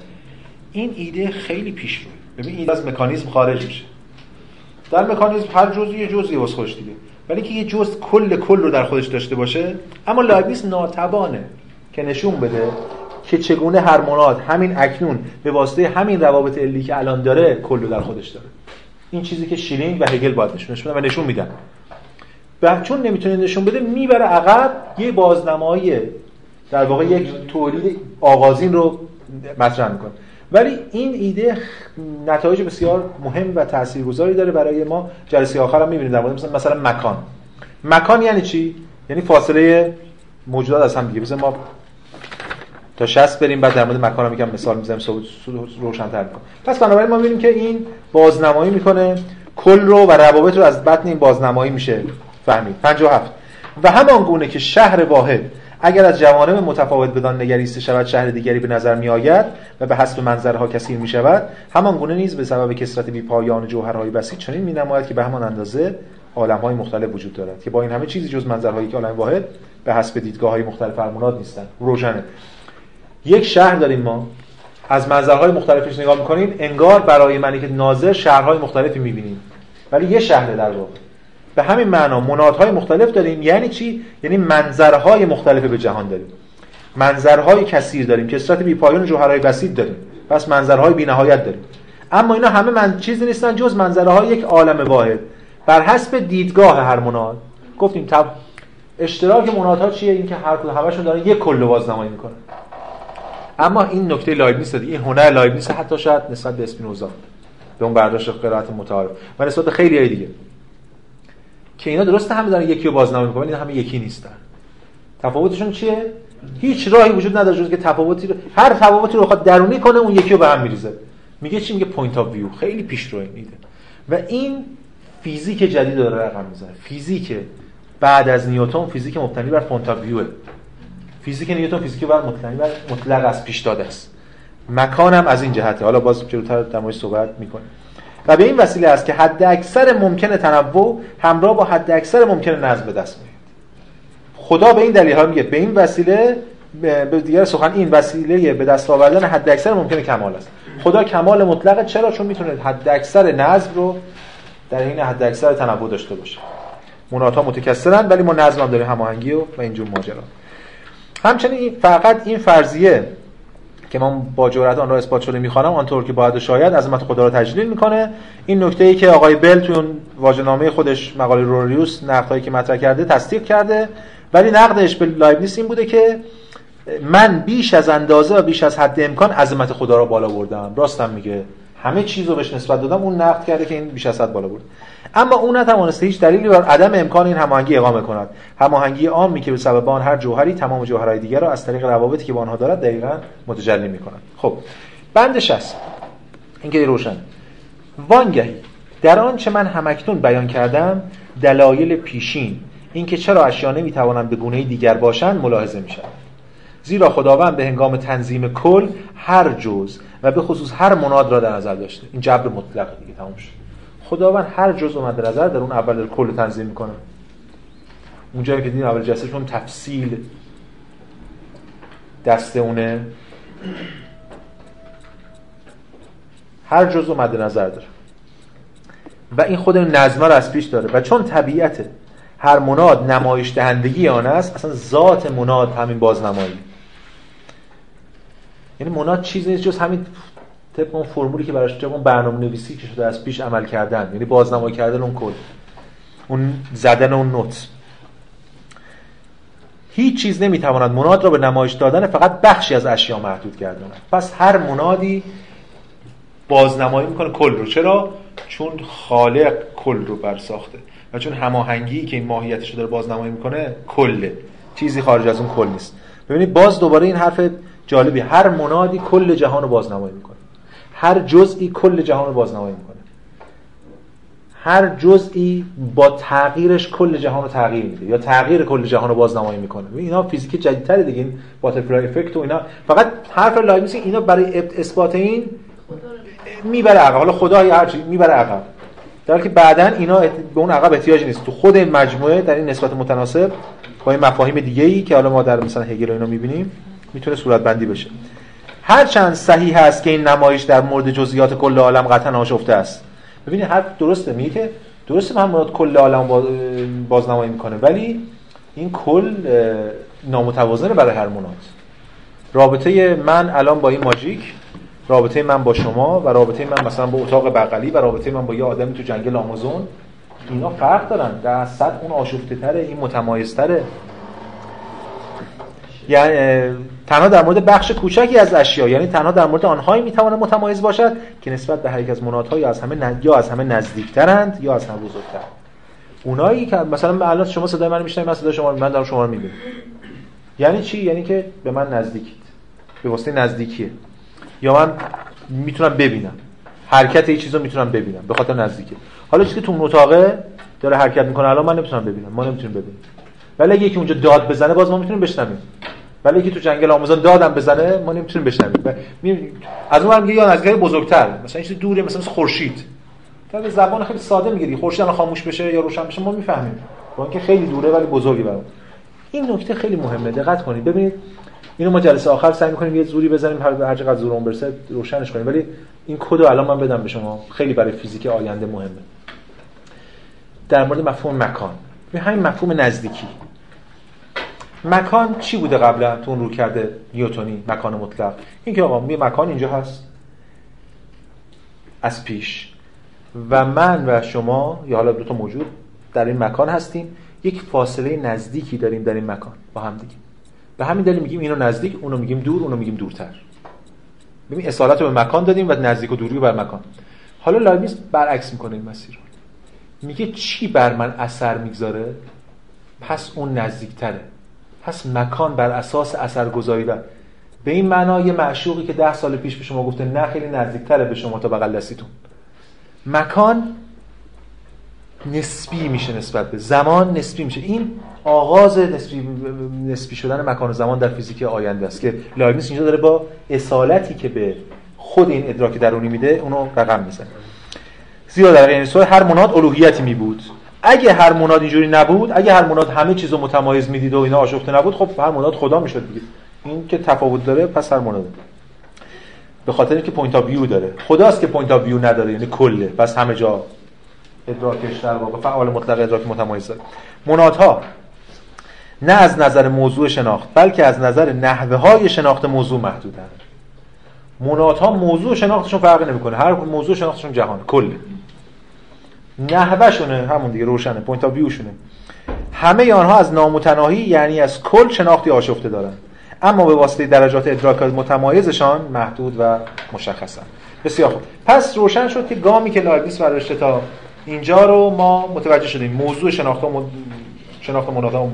[SPEAKER 1] این ایده خیلی پیش روی ببین این از مکانیزم خارج میشه. در مکانیزم هر جزئی یه جزئی واسه خودش دیگه. ولی که یه جزء کل کل رو در خودش داشته باشه اما لایبنیتس ناتوانه که نشون بده که چگونه هر مناد همین اکنون به واسطه همین روابط علی که الان داره کل رو در خودش داره. این چیزی که شیلینگ و هگل باید نشون و نشون میدن و چون نمی‌تونه نشون بده می‌بره عقب یه بازنمایی در واقع یک تولید آغازین رو مطرح می‌کنه. ولی این ایده نتایج بسیار مهم و تاثیرگذاری داره برای ما. جلسه آخر هم می‌بینیم در مورد مثلا مثلا مکان. مکان یعنی چی؟ یعنی فاصله موجودات از هم دیگه. مثلا ما تا 60 بریم بعد در مورد مکان هم میگم مثال می‌زنم روشن‌تر می‌کنم. پس بنابراین ما می‌بینیم که این بازنمایی می‌کنه. کل رو و روابط رو از بطن این بازنمایی میشه فهمید. 57 و همان گونه که شهر واحد اگر از جوانب متفاوت بدان نگریسته شود شهر دیگری به نظر می آید و به حسب منظرها کثیر می شود همان گونه نیز به سبب کثرت بی پایان جوهرهای بسیط چنین می نماید که به همان اندازه عالمهای مختلف وجود دارد که با این همه چیزی جز منظرهایی که عالم واحد به حسب دیدگاه های مختلف فرمونات نیستند. روشنه. یک شهر داریم ما. از منظرهای مختلفش نگاه می‌کنیم انگار برای منی که ناظر شهرهای مختلفی می‌بینیم. ولی یه شهر در واقع. به همین معنا منادهای مختلف داریم یعنی چی؟ یعنی منظرهای مختلف به جهان داریم. منظرهای کثیر داریم کثرت بی پایان جوهرهای بسیط داریم. پس منظرهای بی نهایت داریم. اما اینا همه من چیزی نیستن جز منظرهای یک عالم واحد. بر حسب دیدگاه هر مناد. گفتیم وجه اشتراک منادها چیه؟ اینکه هر کدوم همشون دارن یک کل بازنمایی می‌کنن. اما این نکته لایبنیتس داره این هنر لایبنیتس حتی شاید نسبت به اسپینوزا به اون برداشت قرائت متعارف. و نسبت خیلی دیگه. که اینا درسته همه دارن یکی رو بازنمایی می‌کنن اینا همه یکی نیستن. تفاوتشون چیه؟ هیچ راهی وجود نداره جز که تفاوتی رو هر تفاوتی رو بخواد درونی کنه اون یکی رو به هم میریزه. میگه چی؟ میگه point of view خیلی پیشرو میده. و این فیزیک جدید داره رقم می‌زنه. فیزیک بعد از نیوتن فیزیک مبتنی بر point of view فیزیک نیوتن فیزیک بر مبتنی بر مطلق از پیش داده است. مکانم از این جهته. حالا باز جلوتر در صحبت می‌کنه و به این وسیله است که حد اکثر ممکن تنوع همراه با حد اکثر ممکن نظم به دست میاد خدا به این دلیل ها میگه به این وسیله به دیگر سخن این وسیله به دست آوردن حد اکثر ممکن کمال است. خدا کمال مطلق چرا؟ چون می‌تونه حد اکثر نظم رو در این حد اکثر تنوع داشته باشه. منات ها متکثرن ولی ما نظم هم داریم هماهنگی و, و اینجور ماجرا. همچنین فقط این فرضیه که من با جرأت آن را اثبات شده می‌خوانم آنطور که باید و شاید عظمت خدا را تجلیل می‌کنه. این نکته ای که آقای بل توی واژه‌نامه خودش مقاله روریوس نقدهایی که مطرح کرده تصدیق کرده. ولی نقدش به لایبنیس این بوده که من بیش از اندازه و بیش از حد امکان عظمت خدا را بالا بردم. راستم میگه. همه چیز رو بهش نسبت دادم اون نقد کرده که این بیش از حد بالا برد اما اون نتوانسته هیچ دلیلی بر عدم امکان این هماهنگی اقامه کند. هماهنگی عامی که به سبب آن هر جوهری تمام جوهرهای دیگر را از طریق روابطی که با آنها دارد دقیقا متجلی می‌کند. خب بندش است این که روشن. وانگهی. در آنچه من همکنون بیان کردم دلایل پیشین. اینکه چرا اشیا نمی‌توانند به گونه دیگر باشند ملاحظه می‌شود. زیرا خداوند به هنگام تنظیم کل هر جز و به خصوص هر مناد را در نظر داشته. این جبر مطلق دیگه تموم شد. خداوند هر جز اومده نظر در اون اول کل تنظیم می‌کنه. اونجا که دیدیم اول جلسه چون تفصیل دست اونه. هر جز اومده نظر داره. و این خود نظمه رو از پیش داره. و چون طبیعت هر مناد نمایش دهندگی آن است اصلا ذات مناد همین بازنمایی. یعنی مناد چیزی نیست جز همین طبق اون فرمولی که براش اون برنامه نویسی که شده از پیش عمل کردن یعنی بازنمایی کردن اون کد اون زدن اون نوت. هیچ چیز نمی‌تواند مناد را به نمایش دادن فقط بخشی از اشیا محدود گرداند. پس هر منادی بازنمایی می‌کنه کل رو. چرا؟ چون خالق کل رو برساخته و چون هماهنگی که این ماهیتش رو داره بازنمایی می‌کنه کله. چیزی خارج از اون کل نیست. ببینید باز دوباره این حرف جالبی هر منادی کل جهان رو بازنمایی می‌کنه. هر جزئی کل جهان رو بازنمایی می‌کنه. هر جزئی با تغییرش کل جهان رو تغییر میده یا تغییر کل جهان رو بازنمایی می‌کنه. اینا فیزیک جدیدتره دیگه این باترفلای افکت و اینا. فقط حرف لایبنیتس اینا برای اثبات این می‌بره عقب. حالا خدا هر چی می‌بره عقب. در که بعدا اینا به اون عقب احتیاجی نیست. تو خود این مجموعه در این نسبت متناسب با این مفاهیم دیگه ای که حالا ما در مثلا هگل و اینا می‌بینیم می‌تونه صورت بندی بشه. هرچند صحیح است که این نمایش در مورد جزئیات کل عالم قطعا آشفته است. ببینید هر درسته میگه که درسته من مراد کل عالم بازنمایی می‌کنه ولی این کل نامتوازنه برای هر منات. رابطه من الان با این ماژیک رابطه من با شما و رابطه من مثلا با اتاق بغلی و رابطه من با یه آدمی تو جنگل آمازون اینا فرق دارن. در صد اون آشفته تره این متمایز تره یعنی تنها در مورد بخش کوچکی از اشیا یعنی تنها در مورد آنهایی می‌تواند متمایز باشد که نسبت به هر یک از مناتها یا از همه یا از همه نزدیکترند یا از همه بزرگتر اونایی که مثلا الان شما صدای من میشنوید من صدای شما من دارم شما رو می‌بینم. یعنی چی؟ یعنی که به من نزدیکید. به واسطه نزدیکیه. یا من می‌تونم ببینم. حرکت یه چیزو می‌تونم ببینم. به خاطر نزدیکه. حالا چیزی که تو اتاقه داره حرکت می‌کنه الان من نمی‌تونم ببینم. ما نمی‌تونیم ببینیم. ولی یکی اونجا داد بزنه باز ما می‌تونیم بشنویم. ولی یکی تو جنگل آمازون دادم بزنه ما نمی‌تونیم بشنویم. از اون میگه یا نزدیک بزرگتر مثلا چیز دوره مثلا خورشید. تا زبان خیلی ساده میگه خورشید الان خاموش بشه یا روشن بشه ما می‌فهمیم. با اینکه خیلی دوره ولی بزرگی برام. این نکته خیلی مهمه. دقت کنید. ببینید اینو ما جلسه آخر سعی می‌کنیم یه زوری بزنیم هر هر چقدر برسه روشنش کنیم. ولی این کدو الان من بدم به شما. خیلی برای فیزیک آینده مهمه. در مورد مفهوم مکان. به همین مفهوم نزدیکی. مکان چی بوده قبلا تو اون رو کرده نیوتونی مکان مطلق؟ این که آقا می مکان اینجا هست. از پیش. و من و شما یا حالا دو تا موجود در این مکان هستیم. یک فاصله نزدیکی داریم در این مکان با هم دیگه. به همین دلیل میگیم اینو نزدیک اونو میگیم دور اونو میگیم دورتر. ببین اصالت رو به مکان دادیم و نزدیک و دوری رو بر مکان. حالا لایبنیتس برعکس می‌کنه این مسیر رو. میگه چی بر من اثر می‌گذاره؟ پس اون نزدیکتره. پس مکان بر اساس اثرگذاری و به این معنا یه معشوقی که ده سال پیش به شما گفته نه خیلی نزدیکتره به شما تا بغل دستیتون. مکان نسبی میشه نسبت به زمان نسبی میشه. این آغاز نسبی, نسبی شدن مکان و زمان در فیزیک آینده است که لایبنیتس اینجا داره با اصالتی که به خود این ادراک درونی میده اونو رقم می‌زنه. زیاد در این سوال هر مناد الوهیتی می بود اگه هر مناد اینجوری نبود اگه هر مناد همه چیزو متمایز می‌دید و اینا آشفته نبود خب هر مناد خدا می‌شد دیگه. این که تفاوت داره پس هر مناد. به خاطر اینکه point of view داره. خداست که point of view نداره یعنی کله. پس همه جا ادراکش در واقع فعال مطلق ادراک متمایز داره. منادها نه از نظر موضوع شناخت بلکه از نظر نحوه های شناخت موضوع محدودن. منادها موضوع شناختشون فرقی نمی‌کنه. هر موضوع شناختشون جهان کله. نحوه‌شونه همون دیگه روشنه point of view شونه همه آنها از نامتناهی یعنی از کل شناختی آشفته دارن. اما به واسطه درجات ادراک متمایزشان محدود و مشخصن. بسیار خوب. پس روشن شد که گامی که لایبنیتس برداشته تا اینجا رو ما متوجه شدیم. موضوع شناخت و شناخت مناتا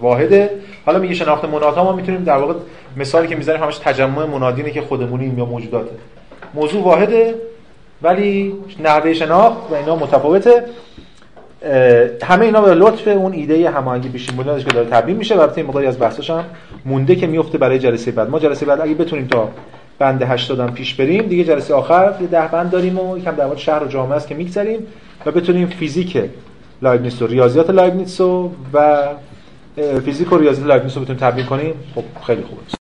[SPEAKER 1] واحده. حالا میگه شناخت مناتا ما می‌تونیم در واقع مثالی که می‌زنیم همش تجمع منادینه که خودمونیم یا موجوداته موضوع واحده. ولی نحوه شناخت و اینا متفاوته. همه اینا به لطف اون ایده هماهنگی پیشین بودنش که داره تبیین میشه. البته مقداری از بحثش هم مونده که میفته برای جلسه بعد. ما جلسه بعد اگه بتونیم تا بند 80 هم پیش بریم دیگه جلسه آخر یه ده بند داریم و یکم در مورد شهر و جامعه است که میگذریم و بتونیم فیزیک لایبنیتس و ریاضیات لایبنیتس و فیزیک و ریاضیات لایبنیتس رو بتونیم تبیین کنیم. خب خیلی خوبه